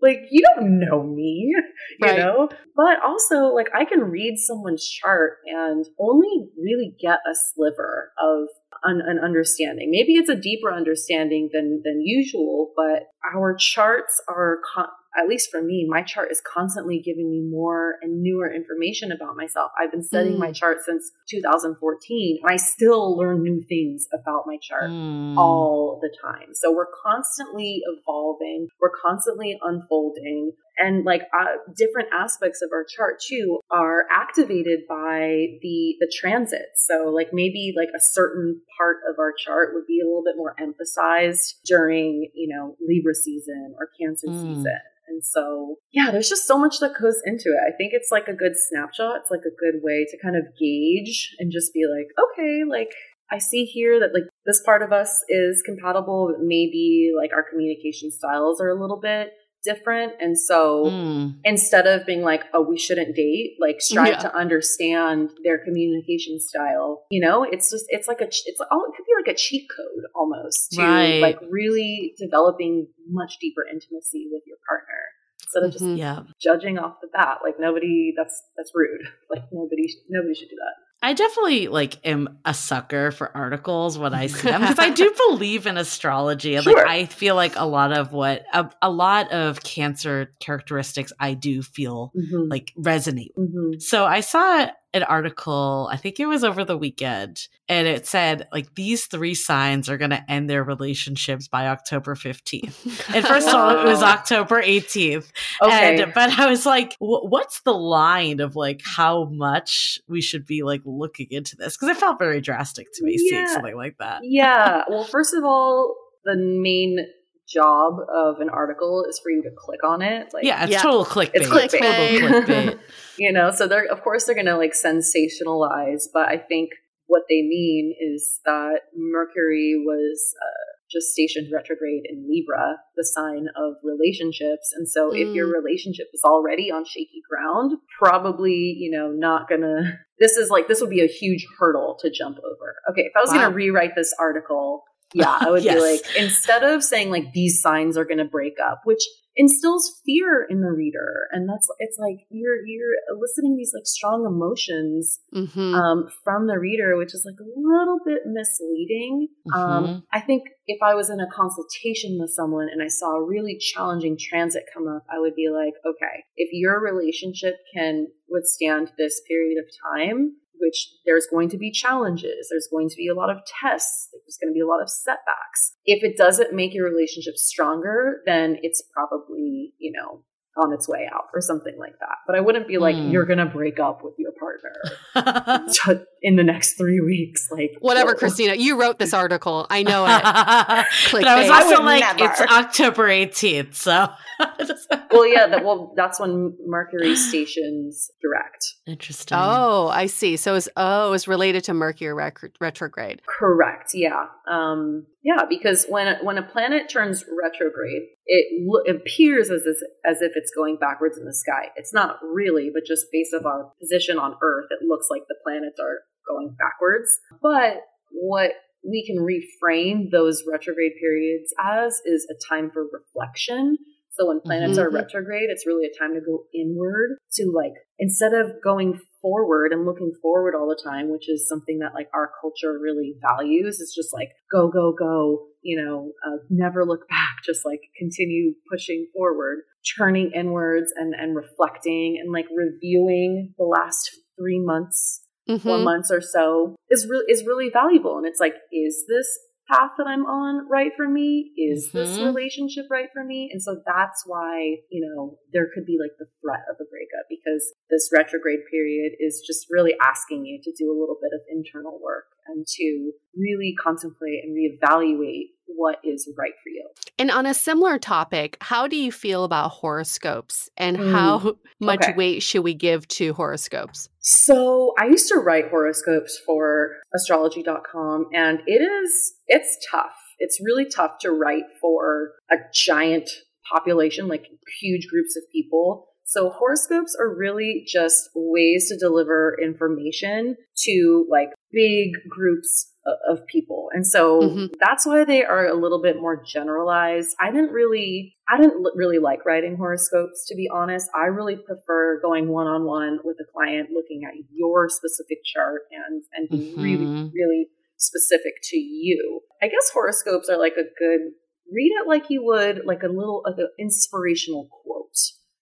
[SPEAKER 3] like you don't know me, you
[SPEAKER 1] Right.
[SPEAKER 3] know. But also, like I can read someone's chart and only really get a sliver of an, an understanding. Maybe it's a deeper understanding than than usual, but our charts are. Con- at least for me, my chart is constantly giving me more and newer information about myself. I've been studying
[SPEAKER 1] Mm.
[SPEAKER 3] my chart since 2014, and I still learn new things about my chart
[SPEAKER 2] Mm.
[SPEAKER 3] all the time. So we're constantly evolving, we're constantly unfolding, and like uh, different aspects of our chart too are activated by the the transits. So like maybe like a certain part of our chart would be a little bit more emphasized during you know Libra season or Cancer
[SPEAKER 2] Mm.
[SPEAKER 3] season. And so, yeah, there's just so much that goes into it. I think it's like a good snapshot. It's like a good way to kind of gauge and just be like, okay, like I see here that like this part of us is compatible, but maybe like our communication styles are a little bit different. And so
[SPEAKER 2] Mm.
[SPEAKER 3] instead of being like, oh, we shouldn't date, like strive
[SPEAKER 1] Yeah.
[SPEAKER 3] to understand their communication style. You know, it's just, it's like a, it's, oh, it could be like a cheat code almost to
[SPEAKER 2] Right.
[SPEAKER 3] like really developing much deeper intimacy with your partner instead of just
[SPEAKER 1] Mhm.
[SPEAKER 2] Yeah.
[SPEAKER 3] judging off the bat. Like nobody, that's, that's rude. Like nobody, nobody should do that.
[SPEAKER 2] I definitely like am a sucker for articles when I see them because I do believe in astrology and
[SPEAKER 3] Sure.
[SPEAKER 2] like I feel like a lot of what a, a lot of cancer characteristics I do feel
[SPEAKER 3] Mhm.
[SPEAKER 2] like resonate.
[SPEAKER 3] Mhm.
[SPEAKER 2] So I saw an article, I think it was over the weekend, and it said like these three signs are going to end their relationships by October 15th. And first of all, it was
[SPEAKER 3] oh.
[SPEAKER 2] October 18th.
[SPEAKER 3] Okay.
[SPEAKER 2] And, but I was like, what's the line of like how much we should be like looking into this? Because it felt very drastic to me seeing something like that.
[SPEAKER 3] yeah. Well, first of all, the main job of an article is for you to click on it. Like,
[SPEAKER 2] yeah, it's
[SPEAKER 1] Yeah.
[SPEAKER 2] total clickbait.
[SPEAKER 3] It's clickbait.
[SPEAKER 2] Total clickbait.
[SPEAKER 3] you know, so they're of course they're going to like sensationalize, but I think what they mean is that Mercury was uh, just stationed retrograde in Libra, the sign of relationships, and so if your relationship is already on shaky ground, probably you know not gonna. This is like this would be a huge hurdle to jump over. Okay, if I was
[SPEAKER 1] Wow.
[SPEAKER 3] gonna rewrite this article. Yeah, I would
[SPEAKER 2] Yes.
[SPEAKER 3] be like, instead of saying like these signs are going to break up, which instills fear in the reader, and that's it's like you're you're eliciting these like strong emotions
[SPEAKER 1] Mhm.
[SPEAKER 3] um, from the reader, which is like a little bit misleading. Um,
[SPEAKER 2] Mhm.
[SPEAKER 3] I think if I was in a consultation with someone and I saw a really challenging transit come up, I would be like, okay, if your relationship can withstand this period of time, which there's going to be challenges, there's going to be a lot of tests, there's going to be a lot of setbacks. If it doesn't make your relationship stronger, then it's probably, you know, on its way out or something like that. But I wouldn't be like,
[SPEAKER 2] Hmm.
[SPEAKER 3] you're going to break up with your partner in the next three weeks. Like,
[SPEAKER 1] Whatever,
[SPEAKER 3] whoa.
[SPEAKER 1] Christina. You wrote this article. I know it.
[SPEAKER 2] but I was also
[SPEAKER 4] I would
[SPEAKER 2] like,
[SPEAKER 4] never.
[SPEAKER 2] it's October 18th, so.
[SPEAKER 3] Well, yeah, that, well, that's when Mercury stations direct.
[SPEAKER 2] Interesting.
[SPEAKER 1] Oh, I see. So it's oh, it's related to Mercury rec- retrograde.
[SPEAKER 3] Correct. Yeah. Um, yeah, because when when a planet turns retrograde, it lo- appears as if, as if it's going backwards in the sky. It's not really, but just based on our position on Earth, it looks like the planets are going backwards. But what we can reframe those retrograde periods as is a time for reflection. So when planets are
[SPEAKER 1] Mhm.
[SPEAKER 3] retrograde, it's really a time to go inward to like, instead of going forward and looking forward all the time, which is something that like our culture really values, it's just like go, go, go, you know, uh, never look back, just like continue pushing forward, turning inwards and, and reflecting and like reviewing the last three months four
[SPEAKER 1] Mhm.
[SPEAKER 3] months or so is really is really valuable. And it's like, is this path that I'm on right for me? Is this
[SPEAKER 2] Mhm.
[SPEAKER 3] relationship right for me? And so that's why, you know, there could be like the threat of a breakup because this retrograde period is just really asking you to do a little bit of internal work and to really contemplate and reevaluate what is right for you.
[SPEAKER 1] And on a similar topic, how do you feel about horoscopes and
[SPEAKER 3] Mm,
[SPEAKER 1] how much
[SPEAKER 3] okay.
[SPEAKER 1] weight should we give to horoscopes?
[SPEAKER 3] So I used to write horoscopes for astrology.com and it is it's tough. It's really tough to write for a giant population, like huge groups of people. So horoscopes are really just ways to deliver information to like big groups of people. And so
[SPEAKER 1] Mhm.
[SPEAKER 3] that's why they are a little bit more generalized. I didn't really I didn't l- really like writing horoscopes to be honest. I really prefer going one-on-one with a client looking at your specific chart and and being really
[SPEAKER 2] Mhm.
[SPEAKER 3] really specific to you. I guess horoscopes are like a good read it like you would like a little like an inspirational quote,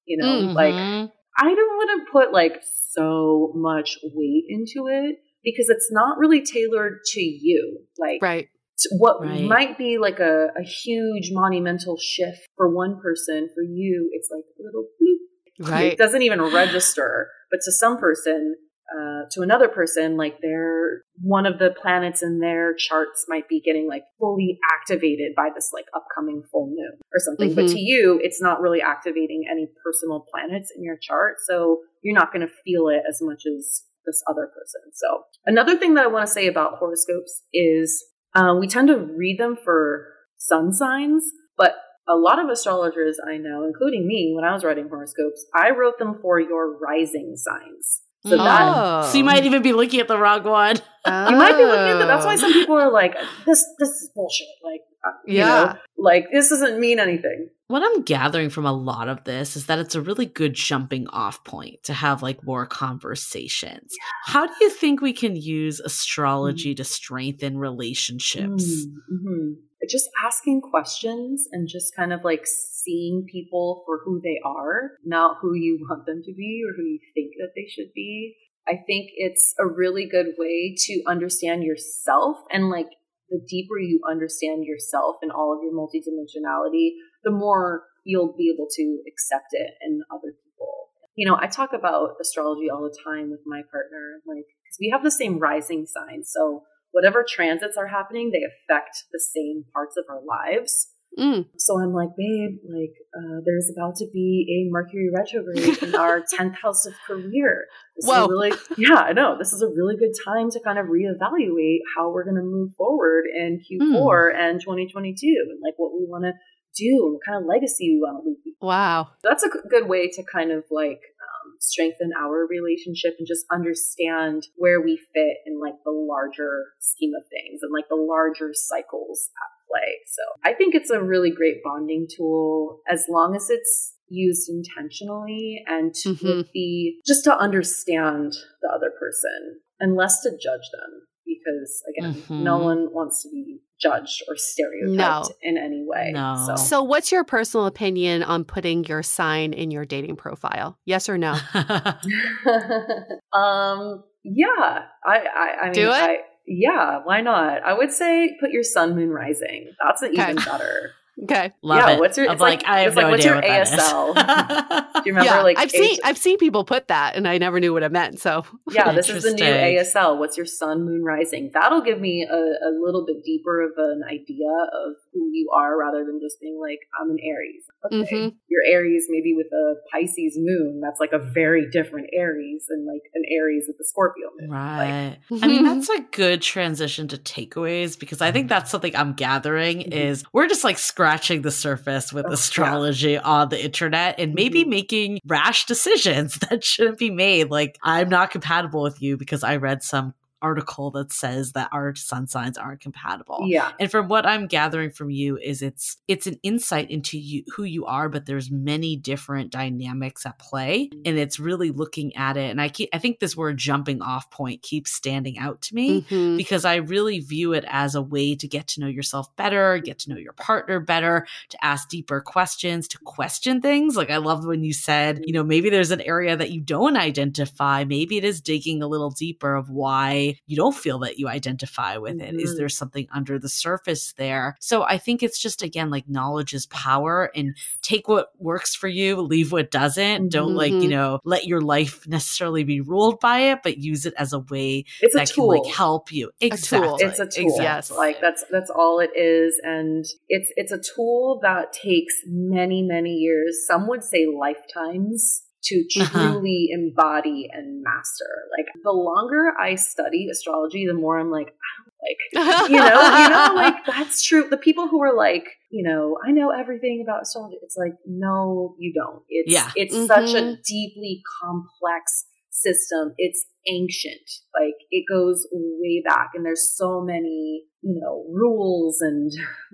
[SPEAKER 3] you know, like
[SPEAKER 2] Mhm.
[SPEAKER 3] I don't want to put like so much weight into it because it's not really tailored to you. Like
[SPEAKER 1] Right.
[SPEAKER 3] what
[SPEAKER 2] Right.
[SPEAKER 3] might be like a, a huge monumental shift for one person, for you, it's like a little bloop.
[SPEAKER 1] Right.
[SPEAKER 3] It doesn't even register. But to some person, uh, to another person, like their one of the planets in their charts might be getting like fully activated by this like upcoming full moon or something. But
[SPEAKER 1] Mhm.
[SPEAKER 3] to you, it's not really activating any personal planets in your chart, so you're not going to feel it as much as this other person. So another thing that I want to say about horoscopes is uh, we tend to read them for sun signs, but a lot of astrologers I know, including me, when I was writing horoscopes, I wrote them for your rising signs. So that
[SPEAKER 1] Oh.
[SPEAKER 2] So you might even be looking at the wrong one.
[SPEAKER 3] you might be looking at that. That's why
[SPEAKER 1] Oh.
[SPEAKER 3] some people are like, "This, this is bullshit." Like, Uh, you
[SPEAKER 1] Yeah.
[SPEAKER 3] know, like this doesn't mean anything.
[SPEAKER 2] What I'm gathering from a lot of this is that it's a really good jumping off point to have like more conversations. How do you think we can use astrology to strengthen relationships?
[SPEAKER 3] Mm-hmm. Just asking questions and just kind of like seeing people for who they are, not who you want them to be or who you think that they should be. I think it's a really good way to understand yourself and like the deeper you understand yourself and all of your multidimensionality, the more you'll be able to accept it in other people. You know, I talk about astrology all the time with my partner, like, because we have the same rising sign. So, whatever transits are happening, they affect the same parts of our lives.
[SPEAKER 1] Mm.
[SPEAKER 3] So I'm like, babe, like, uh, there's about to be a Mercury retrograde in our 10th house of career. This
[SPEAKER 1] Whoa.
[SPEAKER 3] Really, yeah, I know. This is a really good time to kind of reevaluate how we're going to move forward in Q4 and 2022 and like what we want to do and what kind of legacy we want to leave.
[SPEAKER 1] Wow.
[SPEAKER 3] That's a good way to kind of like um, strengthen our relationship and just understand where we fit in like the larger scheme of things and like the larger cycles play. So I think it's a really great bonding tool as long as it's used intentionally and to
[SPEAKER 1] Mhm.
[SPEAKER 3] with the just to understand the other person and less to judge them because again
[SPEAKER 2] Mhm.
[SPEAKER 3] no one wants to be judged or stereotyped
[SPEAKER 1] No.
[SPEAKER 3] in any way
[SPEAKER 2] No.
[SPEAKER 3] so
[SPEAKER 1] So, what's your personal opinion on putting your sign in your dating profile? Yes or no?
[SPEAKER 3] um yeah i i, I mean
[SPEAKER 1] Do it?
[SPEAKER 3] I, yeah why not i would say put your sun moon rising that's an
[SPEAKER 1] Okay.
[SPEAKER 3] even better
[SPEAKER 1] Okay.
[SPEAKER 2] Love
[SPEAKER 3] Yeah,
[SPEAKER 2] it.
[SPEAKER 3] what's your- it's like-
[SPEAKER 2] like, I have
[SPEAKER 3] it's like,
[SPEAKER 2] no
[SPEAKER 3] what's
[SPEAKER 2] idea
[SPEAKER 3] your
[SPEAKER 2] what that is.
[SPEAKER 3] ASL? Do you remember
[SPEAKER 1] yeah,
[SPEAKER 3] like
[SPEAKER 1] I've seen
[SPEAKER 3] H-
[SPEAKER 1] I've seen people put that, and I never knew what it meant. So
[SPEAKER 3] yeah this is the new asl what's your sun moon rising that'll give me a, a little bit deeper of an idea of who you are rather than just being like i'm an aries okay
[SPEAKER 1] Mhm.
[SPEAKER 3] your aries maybe with a pisces moon that's like a very different aries than like an aries with a scorpio moon
[SPEAKER 2] Right. I mean, that's a good transition to takeaways because I think that's something I'm gathering
[SPEAKER 3] Mhm.
[SPEAKER 2] is we're just like scratching the surface with
[SPEAKER 3] Oh, yeah.
[SPEAKER 2] astrology on the internet and maybe
[SPEAKER 3] Mhm.
[SPEAKER 2] making rash decisions that shouldn't be made. Like, I'm not compatible with you because I read some article that says that our sun signs aren't compatible.
[SPEAKER 3] yeah
[SPEAKER 2] And from what I'm gathering from you is it's it's an insight into you who you are, but there's many different dynamics at play, and it's really looking at it. And I keep I think this word jumping off point keeps standing out to me
[SPEAKER 1] Mhm.
[SPEAKER 2] because I really view it as a way to get to know yourself better, get to know your partner better, to ask deeper questions, to question things. Like I love when you said, you know, maybe there's an area that you don't identify. Maybe it is digging a little deeper of why you don't feel that you identify with it. Is
[SPEAKER 3] Mhm.
[SPEAKER 2] there something under the surface there? So I think it's just again like knowledge is power and take what works for you, leave what doesn't. Don't like, you
[SPEAKER 1] Mhm.
[SPEAKER 2] know, let your life necessarily be ruled by it, but use it as a way
[SPEAKER 3] it's a
[SPEAKER 2] that
[SPEAKER 3] tool
[SPEAKER 2] can like help you.
[SPEAKER 1] It's a tool.
[SPEAKER 2] Exactly.
[SPEAKER 3] it's a tool
[SPEAKER 2] Exactly.
[SPEAKER 1] Yes.
[SPEAKER 3] like that's that's all it is and it's it's a tool that takes many many years some would say lifetimes to
[SPEAKER 2] Uh-huh.
[SPEAKER 3] truly embody and master. Like the longer i study astrology the more i'm like like you know? You know like that's true. The people who are like you know i know everything about astrology it's like no you don't. It's
[SPEAKER 2] Yeah.
[SPEAKER 3] it's such a deeply complex system. It's ancient. Like it goes way back and there's so many you know rules and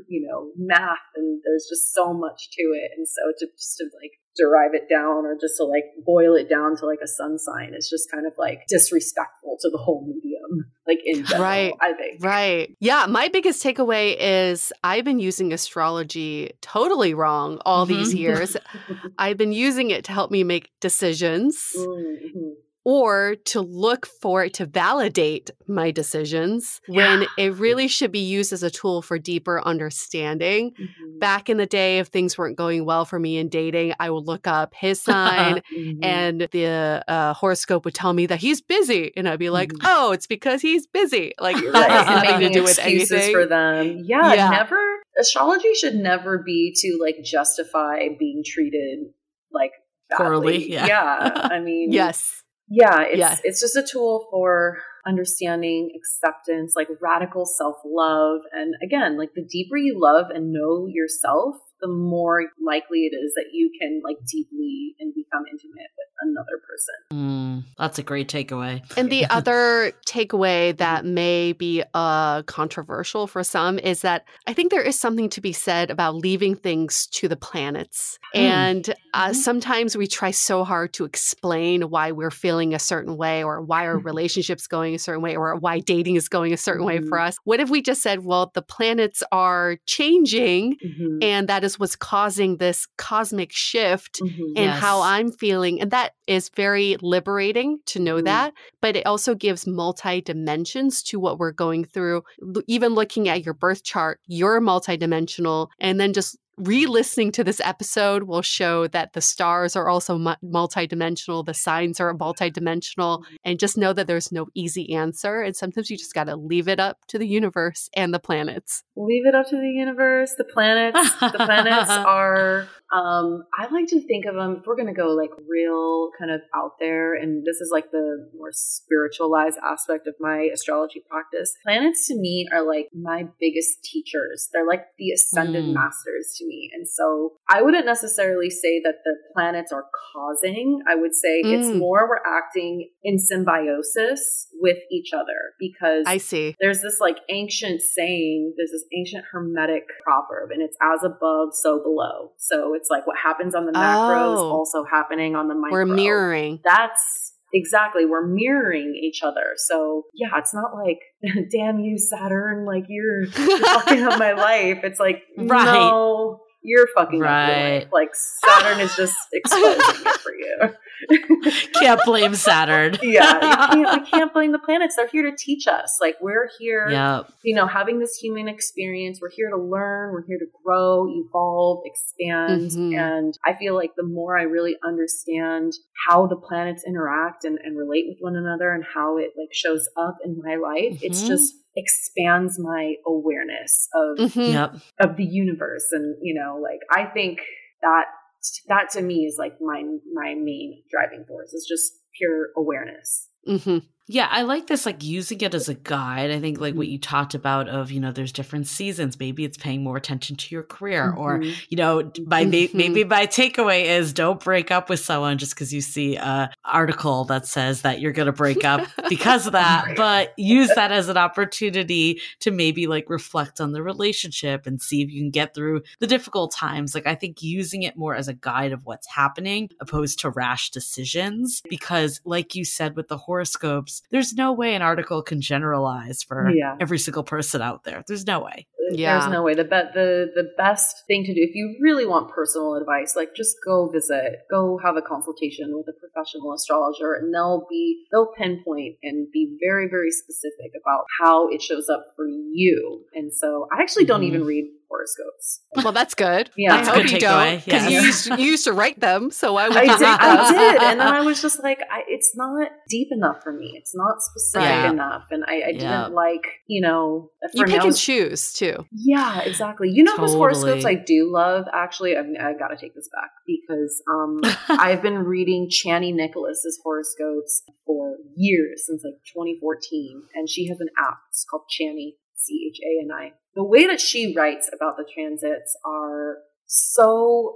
[SPEAKER 3] you know math and there's just so much to it. And so to just to like derive it down or just to like boil it down to like a sun sign is just kind of like disrespectful to the whole medium like in general
[SPEAKER 1] Right.
[SPEAKER 3] i think
[SPEAKER 1] Right. Yeah. My biggest takeaway is I've been using astrology totally wrong all these
[SPEAKER 2] Mhm.
[SPEAKER 1] years. I've been using it to help me make decisions
[SPEAKER 3] Mhm.
[SPEAKER 1] Or to look for it to validate my decisions when it really should be used as a tool for deeper understanding.
[SPEAKER 3] Mhm.
[SPEAKER 1] Back in the day, if things weren't going well for me in dating, I would look up his sign
[SPEAKER 3] Mhm.
[SPEAKER 1] and the uh, horoscope would tell me that he's busy. And I'd be like,
[SPEAKER 3] Mhm.
[SPEAKER 1] oh, it's because he's busy. Like, that has nothing to do with
[SPEAKER 3] excuses
[SPEAKER 1] anything.
[SPEAKER 3] for them. Yeah,
[SPEAKER 1] Yeah.
[SPEAKER 3] never. Astrology should never be to like justify being treated like
[SPEAKER 2] Poorly, yeah.
[SPEAKER 3] yeah. I mean,
[SPEAKER 1] Yes.
[SPEAKER 3] Yeah. It's
[SPEAKER 1] Yeah.
[SPEAKER 3] it's just a tool for understanding, acceptance, like radical self love, and again, like the deeper you love and know yourself, the more likely it is that you can like deeply and become intimate with another person.
[SPEAKER 2] Mm, that's a great takeaway.
[SPEAKER 1] And the other takeaway that may be uh, controversial for some is that I think there is something to be said about leaving things to the planets.
[SPEAKER 2] Mm.
[SPEAKER 1] And uh,
[SPEAKER 2] Mhm.
[SPEAKER 1] sometimes we try so hard to explain why we're feeling a certain way or why our relationship's going a certain way or why dating is going a certain way for us. What if we just said, well, the planets are changing
[SPEAKER 3] Mhm.
[SPEAKER 1] and that is what's causing this cosmic shift
[SPEAKER 3] Mhm.
[SPEAKER 1] and how I'm feeling. And that is very liberating to know
[SPEAKER 3] Mhm.
[SPEAKER 1] that. But it also gives multi dimensions to what we're going through. Even looking at your birth chart, you're multidimensional. And then just re listening to this episode will show that the stars are also mu- multidimensional, the signs are multidimensional. And just know that there's no easy answer. And sometimes you just got to leave it up to the universe and the planets.
[SPEAKER 3] leave it up to the universe the planets the planets are um i like to think of them if we're going to go like real kind of out there and this is like the more spiritualized aspect of my astrology practice planets to me are like my biggest teachers they're like the ascended
[SPEAKER 2] Mm.
[SPEAKER 3] masters to me and so i wouldn't necessarily say that the planets are causing i would say it's
[SPEAKER 1] Mm.
[SPEAKER 3] more we're acting in symbiosis with each other because
[SPEAKER 1] I see.
[SPEAKER 3] there's this like ancient saying, there's this ancient hermetic proverb, and it's as above, so below. So it's like what happens on the macro is
[SPEAKER 1] Oh.
[SPEAKER 3] also happening on the micro.
[SPEAKER 1] We're mirroring.
[SPEAKER 3] That's exactly, we're mirroring each other. So yeah, it's not like, damn you, Saturn, like you're, you're fucking up my life. It's like,
[SPEAKER 2] Right.
[SPEAKER 3] no, you're fucking
[SPEAKER 2] Right.
[SPEAKER 3] Like Saturn is just exposing it for you.
[SPEAKER 2] Can't blame Saturn.
[SPEAKER 3] yeah, you can't, we can't blame the planets. They're here to teach us. Like we're here,
[SPEAKER 2] Yep.
[SPEAKER 3] you know, having this human experience. We're here to learn. We're here to grow, evolve, expand.
[SPEAKER 1] Mhm.
[SPEAKER 3] And I feel like the more I really understand how the planets interact and, and relate with one another and how it like shows up in my life, it's
[SPEAKER 2] Mhm.
[SPEAKER 3] just expands my awareness of
[SPEAKER 1] Mhm.
[SPEAKER 2] Yep.
[SPEAKER 3] of the universe and you know like i think that that to me is like my my main driving force is just pure awareness
[SPEAKER 1] Mhm.
[SPEAKER 2] Yeah, I like this, like using it as a guide. I think, like what you talked about, of you know, there's different seasons. Maybe it's paying more attention to your career, or
[SPEAKER 3] Mhm.
[SPEAKER 2] you know, my
[SPEAKER 1] Mhm.
[SPEAKER 2] maybe my takeaway is don't break up with someone just because you see a article that says that you're going to break up because of that. But use that as an opportunity to maybe like reflect on the relationship and see if you can get through the difficult times. Like I think using it more as a guide of what's happening opposed to rash decisions, because like you said with the horoscopes, there's no way an article can generalize for
[SPEAKER 3] Yeah.
[SPEAKER 2] every single person out there. There's no way.
[SPEAKER 1] Yeah.
[SPEAKER 3] there's no way the be- the the best thing to do if you really want personal advice like just go visit go have a consultation with a professional astrologer and they'll be they'll pinpoint and be very very specific about how it shows up for you and so i actually don't
[SPEAKER 2] Mhm.
[SPEAKER 3] even read horoscopes
[SPEAKER 1] Well, that's good.
[SPEAKER 3] Yeah.
[SPEAKER 1] I
[SPEAKER 3] That's a
[SPEAKER 1] hope
[SPEAKER 2] good
[SPEAKER 1] you don't because you,
[SPEAKER 2] yes.
[SPEAKER 1] used, you used to write them. So why would
[SPEAKER 3] I did,
[SPEAKER 1] read
[SPEAKER 3] I did, and then I was just like, I, it's not deep enough for me. It's not specific
[SPEAKER 2] Yeah.
[SPEAKER 3] enough, and I, I
[SPEAKER 2] Yeah.
[SPEAKER 3] didn't like, you know,
[SPEAKER 1] You
[SPEAKER 3] for
[SPEAKER 1] pick
[SPEAKER 3] now-
[SPEAKER 1] and choose too.
[SPEAKER 3] Yeah, exactly. You know whose horoscopes I do love? Actually, I've, I got to take this back because um, I've been reading Chani Nicholas's horoscopes for years since like 2014, and she has an app. It's called Chani, C H A N I. The way that she writes about the transits are so,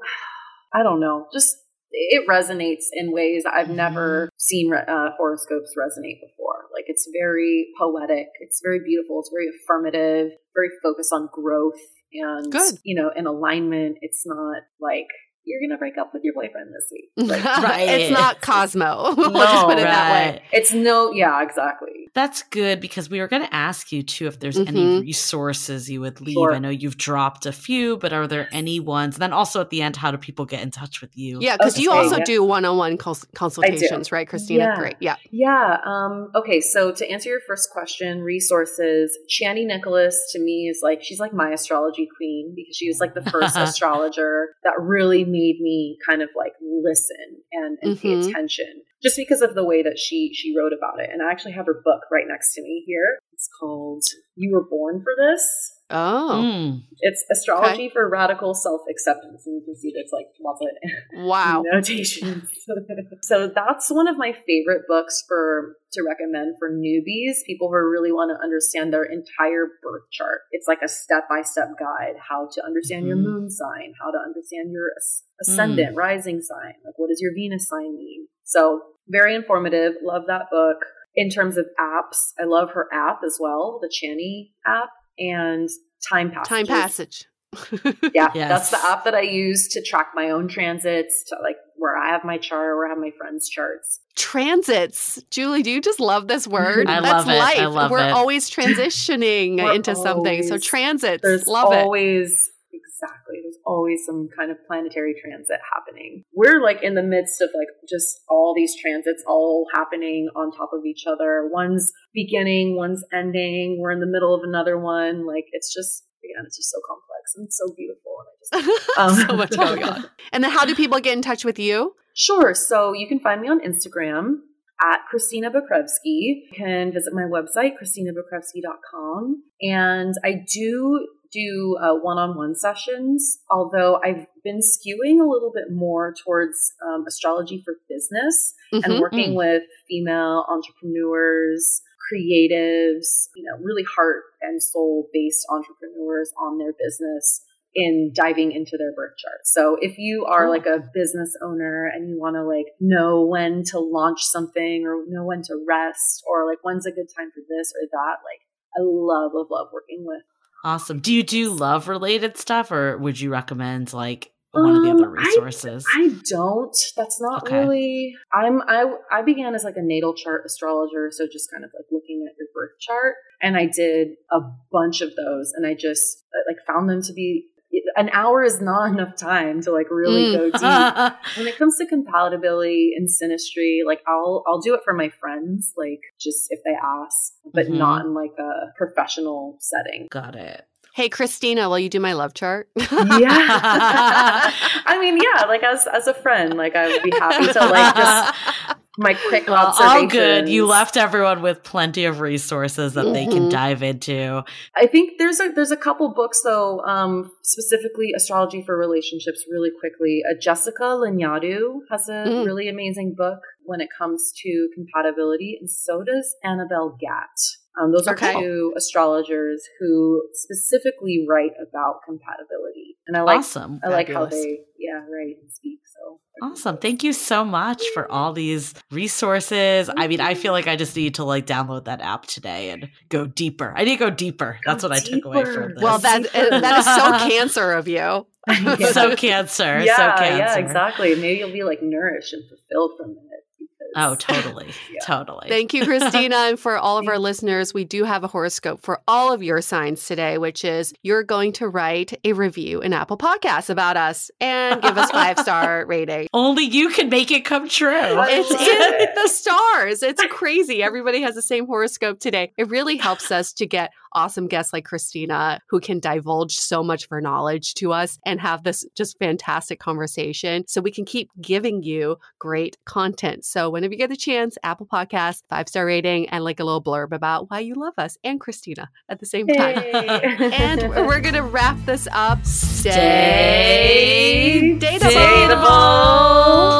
[SPEAKER 3] I don't know, just it resonates in ways I've never seen uh, horoscopes resonate before. Like it's very poetic, it's very beautiful, it's very affirmative, very focused on growth and
[SPEAKER 1] Good.
[SPEAKER 3] you know, in alignment. It's not like you're gonna break up with your boyfriend this week. Like,
[SPEAKER 2] Right.
[SPEAKER 1] It's not Cosmo. we'll just put it that way.
[SPEAKER 3] It's no, yeah, exactly.
[SPEAKER 2] That's good because we were going to ask you too if there's any
[SPEAKER 1] Mhm.
[SPEAKER 2] resources you would leave.
[SPEAKER 3] Sure.
[SPEAKER 2] I know you've dropped a few, but are there any ones? And then also at the end, how do people get in touch with you?
[SPEAKER 1] Yeah, because you also
[SPEAKER 3] yeah.
[SPEAKER 1] do one-on-one cons- consultations, right, Christina?
[SPEAKER 3] Yeah.
[SPEAKER 1] Great. Yeah.
[SPEAKER 3] Yeah. Um, okay. So to answer your first question, resources, Chani Nicholas to me is like, she's like my astrology queen because she was like the first astrologer that really made me kind of like listen and, and
[SPEAKER 1] Mhm.
[SPEAKER 3] pay attention just because of the way that she, she wrote about it. And I actually have her book right next to me here. It's called You Were Born for This.
[SPEAKER 1] Oh,
[SPEAKER 2] Mm.
[SPEAKER 3] It's astrology
[SPEAKER 1] Okay.
[SPEAKER 3] for radical self acceptance. And you can see there's like lots of
[SPEAKER 1] wow.
[SPEAKER 3] notations. so that's one of my favorite books for to recommend for newbies, people who really want to understand their entire birth chart. It's like a step by step guide how to understand your
[SPEAKER 2] Mhm.
[SPEAKER 3] moon sign, how to understand your as- ascendant, rising sign, like what does your Venus sign mean. So very informative. Love that book. In terms of apps, I love her app as well, the Chani app and Time Passage.
[SPEAKER 1] Time passage.
[SPEAKER 3] Yeah,
[SPEAKER 2] Yes.
[SPEAKER 3] that's the app that I use to track my own transits, to like where I have my chart, or where I have my friends' charts.
[SPEAKER 1] Transits. Julie, do you just love this word?
[SPEAKER 2] I
[SPEAKER 1] That's
[SPEAKER 2] love it.
[SPEAKER 1] life.
[SPEAKER 2] I love
[SPEAKER 1] We're
[SPEAKER 2] it.
[SPEAKER 1] always transitioning
[SPEAKER 3] We're
[SPEAKER 1] into something. So transits.
[SPEAKER 3] There's
[SPEAKER 1] love it.
[SPEAKER 3] always exactly. There's always some kind of planetary transit happening. We're like in the midst of like just all these transits all happening on top of each other. One's beginning, one's ending. We're in the middle of another one. Like it's just again, it's just so complex and so beautiful. And I just Um,
[SPEAKER 1] so much going on. And then how do people get in touch with you?
[SPEAKER 3] Sure. So you can find me on Instagram at Christina Bukrevsky. You can visit my website, ChristinaBukrevsky.com. And I do do uh, one-on-one sessions, although I've been skewing a little bit more towards um, astrology for business and
[SPEAKER 1] Mhm.
[SPEAKER 3] working with female entrepreneurs, creatives, you know, really heart and soul based entrepreneurs on their business in diving into their birth chart. So if you are
[SPEAKER 1] Cool.
[SPEAKER 3] like a business owner and you want to like know when to launch something or know when to rest or like when's a good time for this or that, like I love, love, love working with
[SPEAKER 2] Awesome. Do you do love related stuff or would you recommend like one of the other
[SPEAKER 3] Um, I-
[SPEAKER 2] resources?
[SPEAKER 3] I don't. That's not
[SPEAKER 2] Okay.
[SPEAKER 3] really. I'm. I I began as like a natal chart astrologer, so just kind of like looking at your birth chart, and I did a bunch of those, and I just uh, like found them to be. An hour is not enough time to like really
[SPEAKER 1] Mm.
[SPEAKER 3] go deep. when it comes to compatibility and synastry, like I'll I'll do it for my friends, like just if they ask, but
[SPEAKER 2] Mhm.
[SPEAKER 3] not in like a professional setting.
[SPEAKER 2] Got it.
[SPEAKER 1] Hey, Christina, will you do my love chart?
[SPEAKER 3] Yeah. I mean, yeah, like as as a friend, like I would be happy to like just my quick
[SPEAKER 2] Well, all good. You left everyone with plenty of resources that they can
[SPEAKER 1] Mhm.
[SPEAKER 2] dive into.
[SPEAKER 3] I think there's a there's a couple books though, um, specifically astrology for relationships. Really quickly, uh, Jessica Lanyadoo has a
[SPEAKER 1] Mm.
[SPEAKER 3] really amazing book when it comes to compatibility, and so does Annabel Gat. Um, those are
[SPEAKER 1] Okay.
[SPEAKER 3] two astrologers who specifically write about compatibility, and I like
[SPEAKER 2] awesome.
[SPEAKER 3] I like how they yeah write and speak. So
[SPEAKER 2] Awesome. Thank you so much for all these resources. I mean, I feel like I just need to like download that app today and go deeper. I need to go deeper. That's what I took away from this.
[SPEAKER 1] well, that that is so cancer of you.
[SPEAKER 2] So cancer.
[SPEAKER 3] yeah,
[SPEAKER 2] so
[SPEAKER 3] yeah, exactly. Maybe you'll be like nourished and fulfilled from it.
[SPEAKER 2] Oh, totally.
[SPEAKER 3] Yeah.
[SPEAKER 2] Totally.
[SPEAKER 1] Thank you, Christina. And for all of our listeners, we do have a horoscope for all of your signs today, which is you're going to write a review in Apple Podcasts about us and give us five star rating.
[SPEAKER 2] Only you can make it come true.
[SPEAKER 1] It's in the stars. It's crazy. Everybody has the same horoscope today. It really helps us to get awesome guests like Christina who can divulge so much of her knowledge to us and have this just fantastic conversation so we can keep giving you great content. So whenever you get the chance, Apple Podcast, five star rating, and like a little blurb about why you love us and Christina at the same time. And we're going to wrap this up. Stay dateable.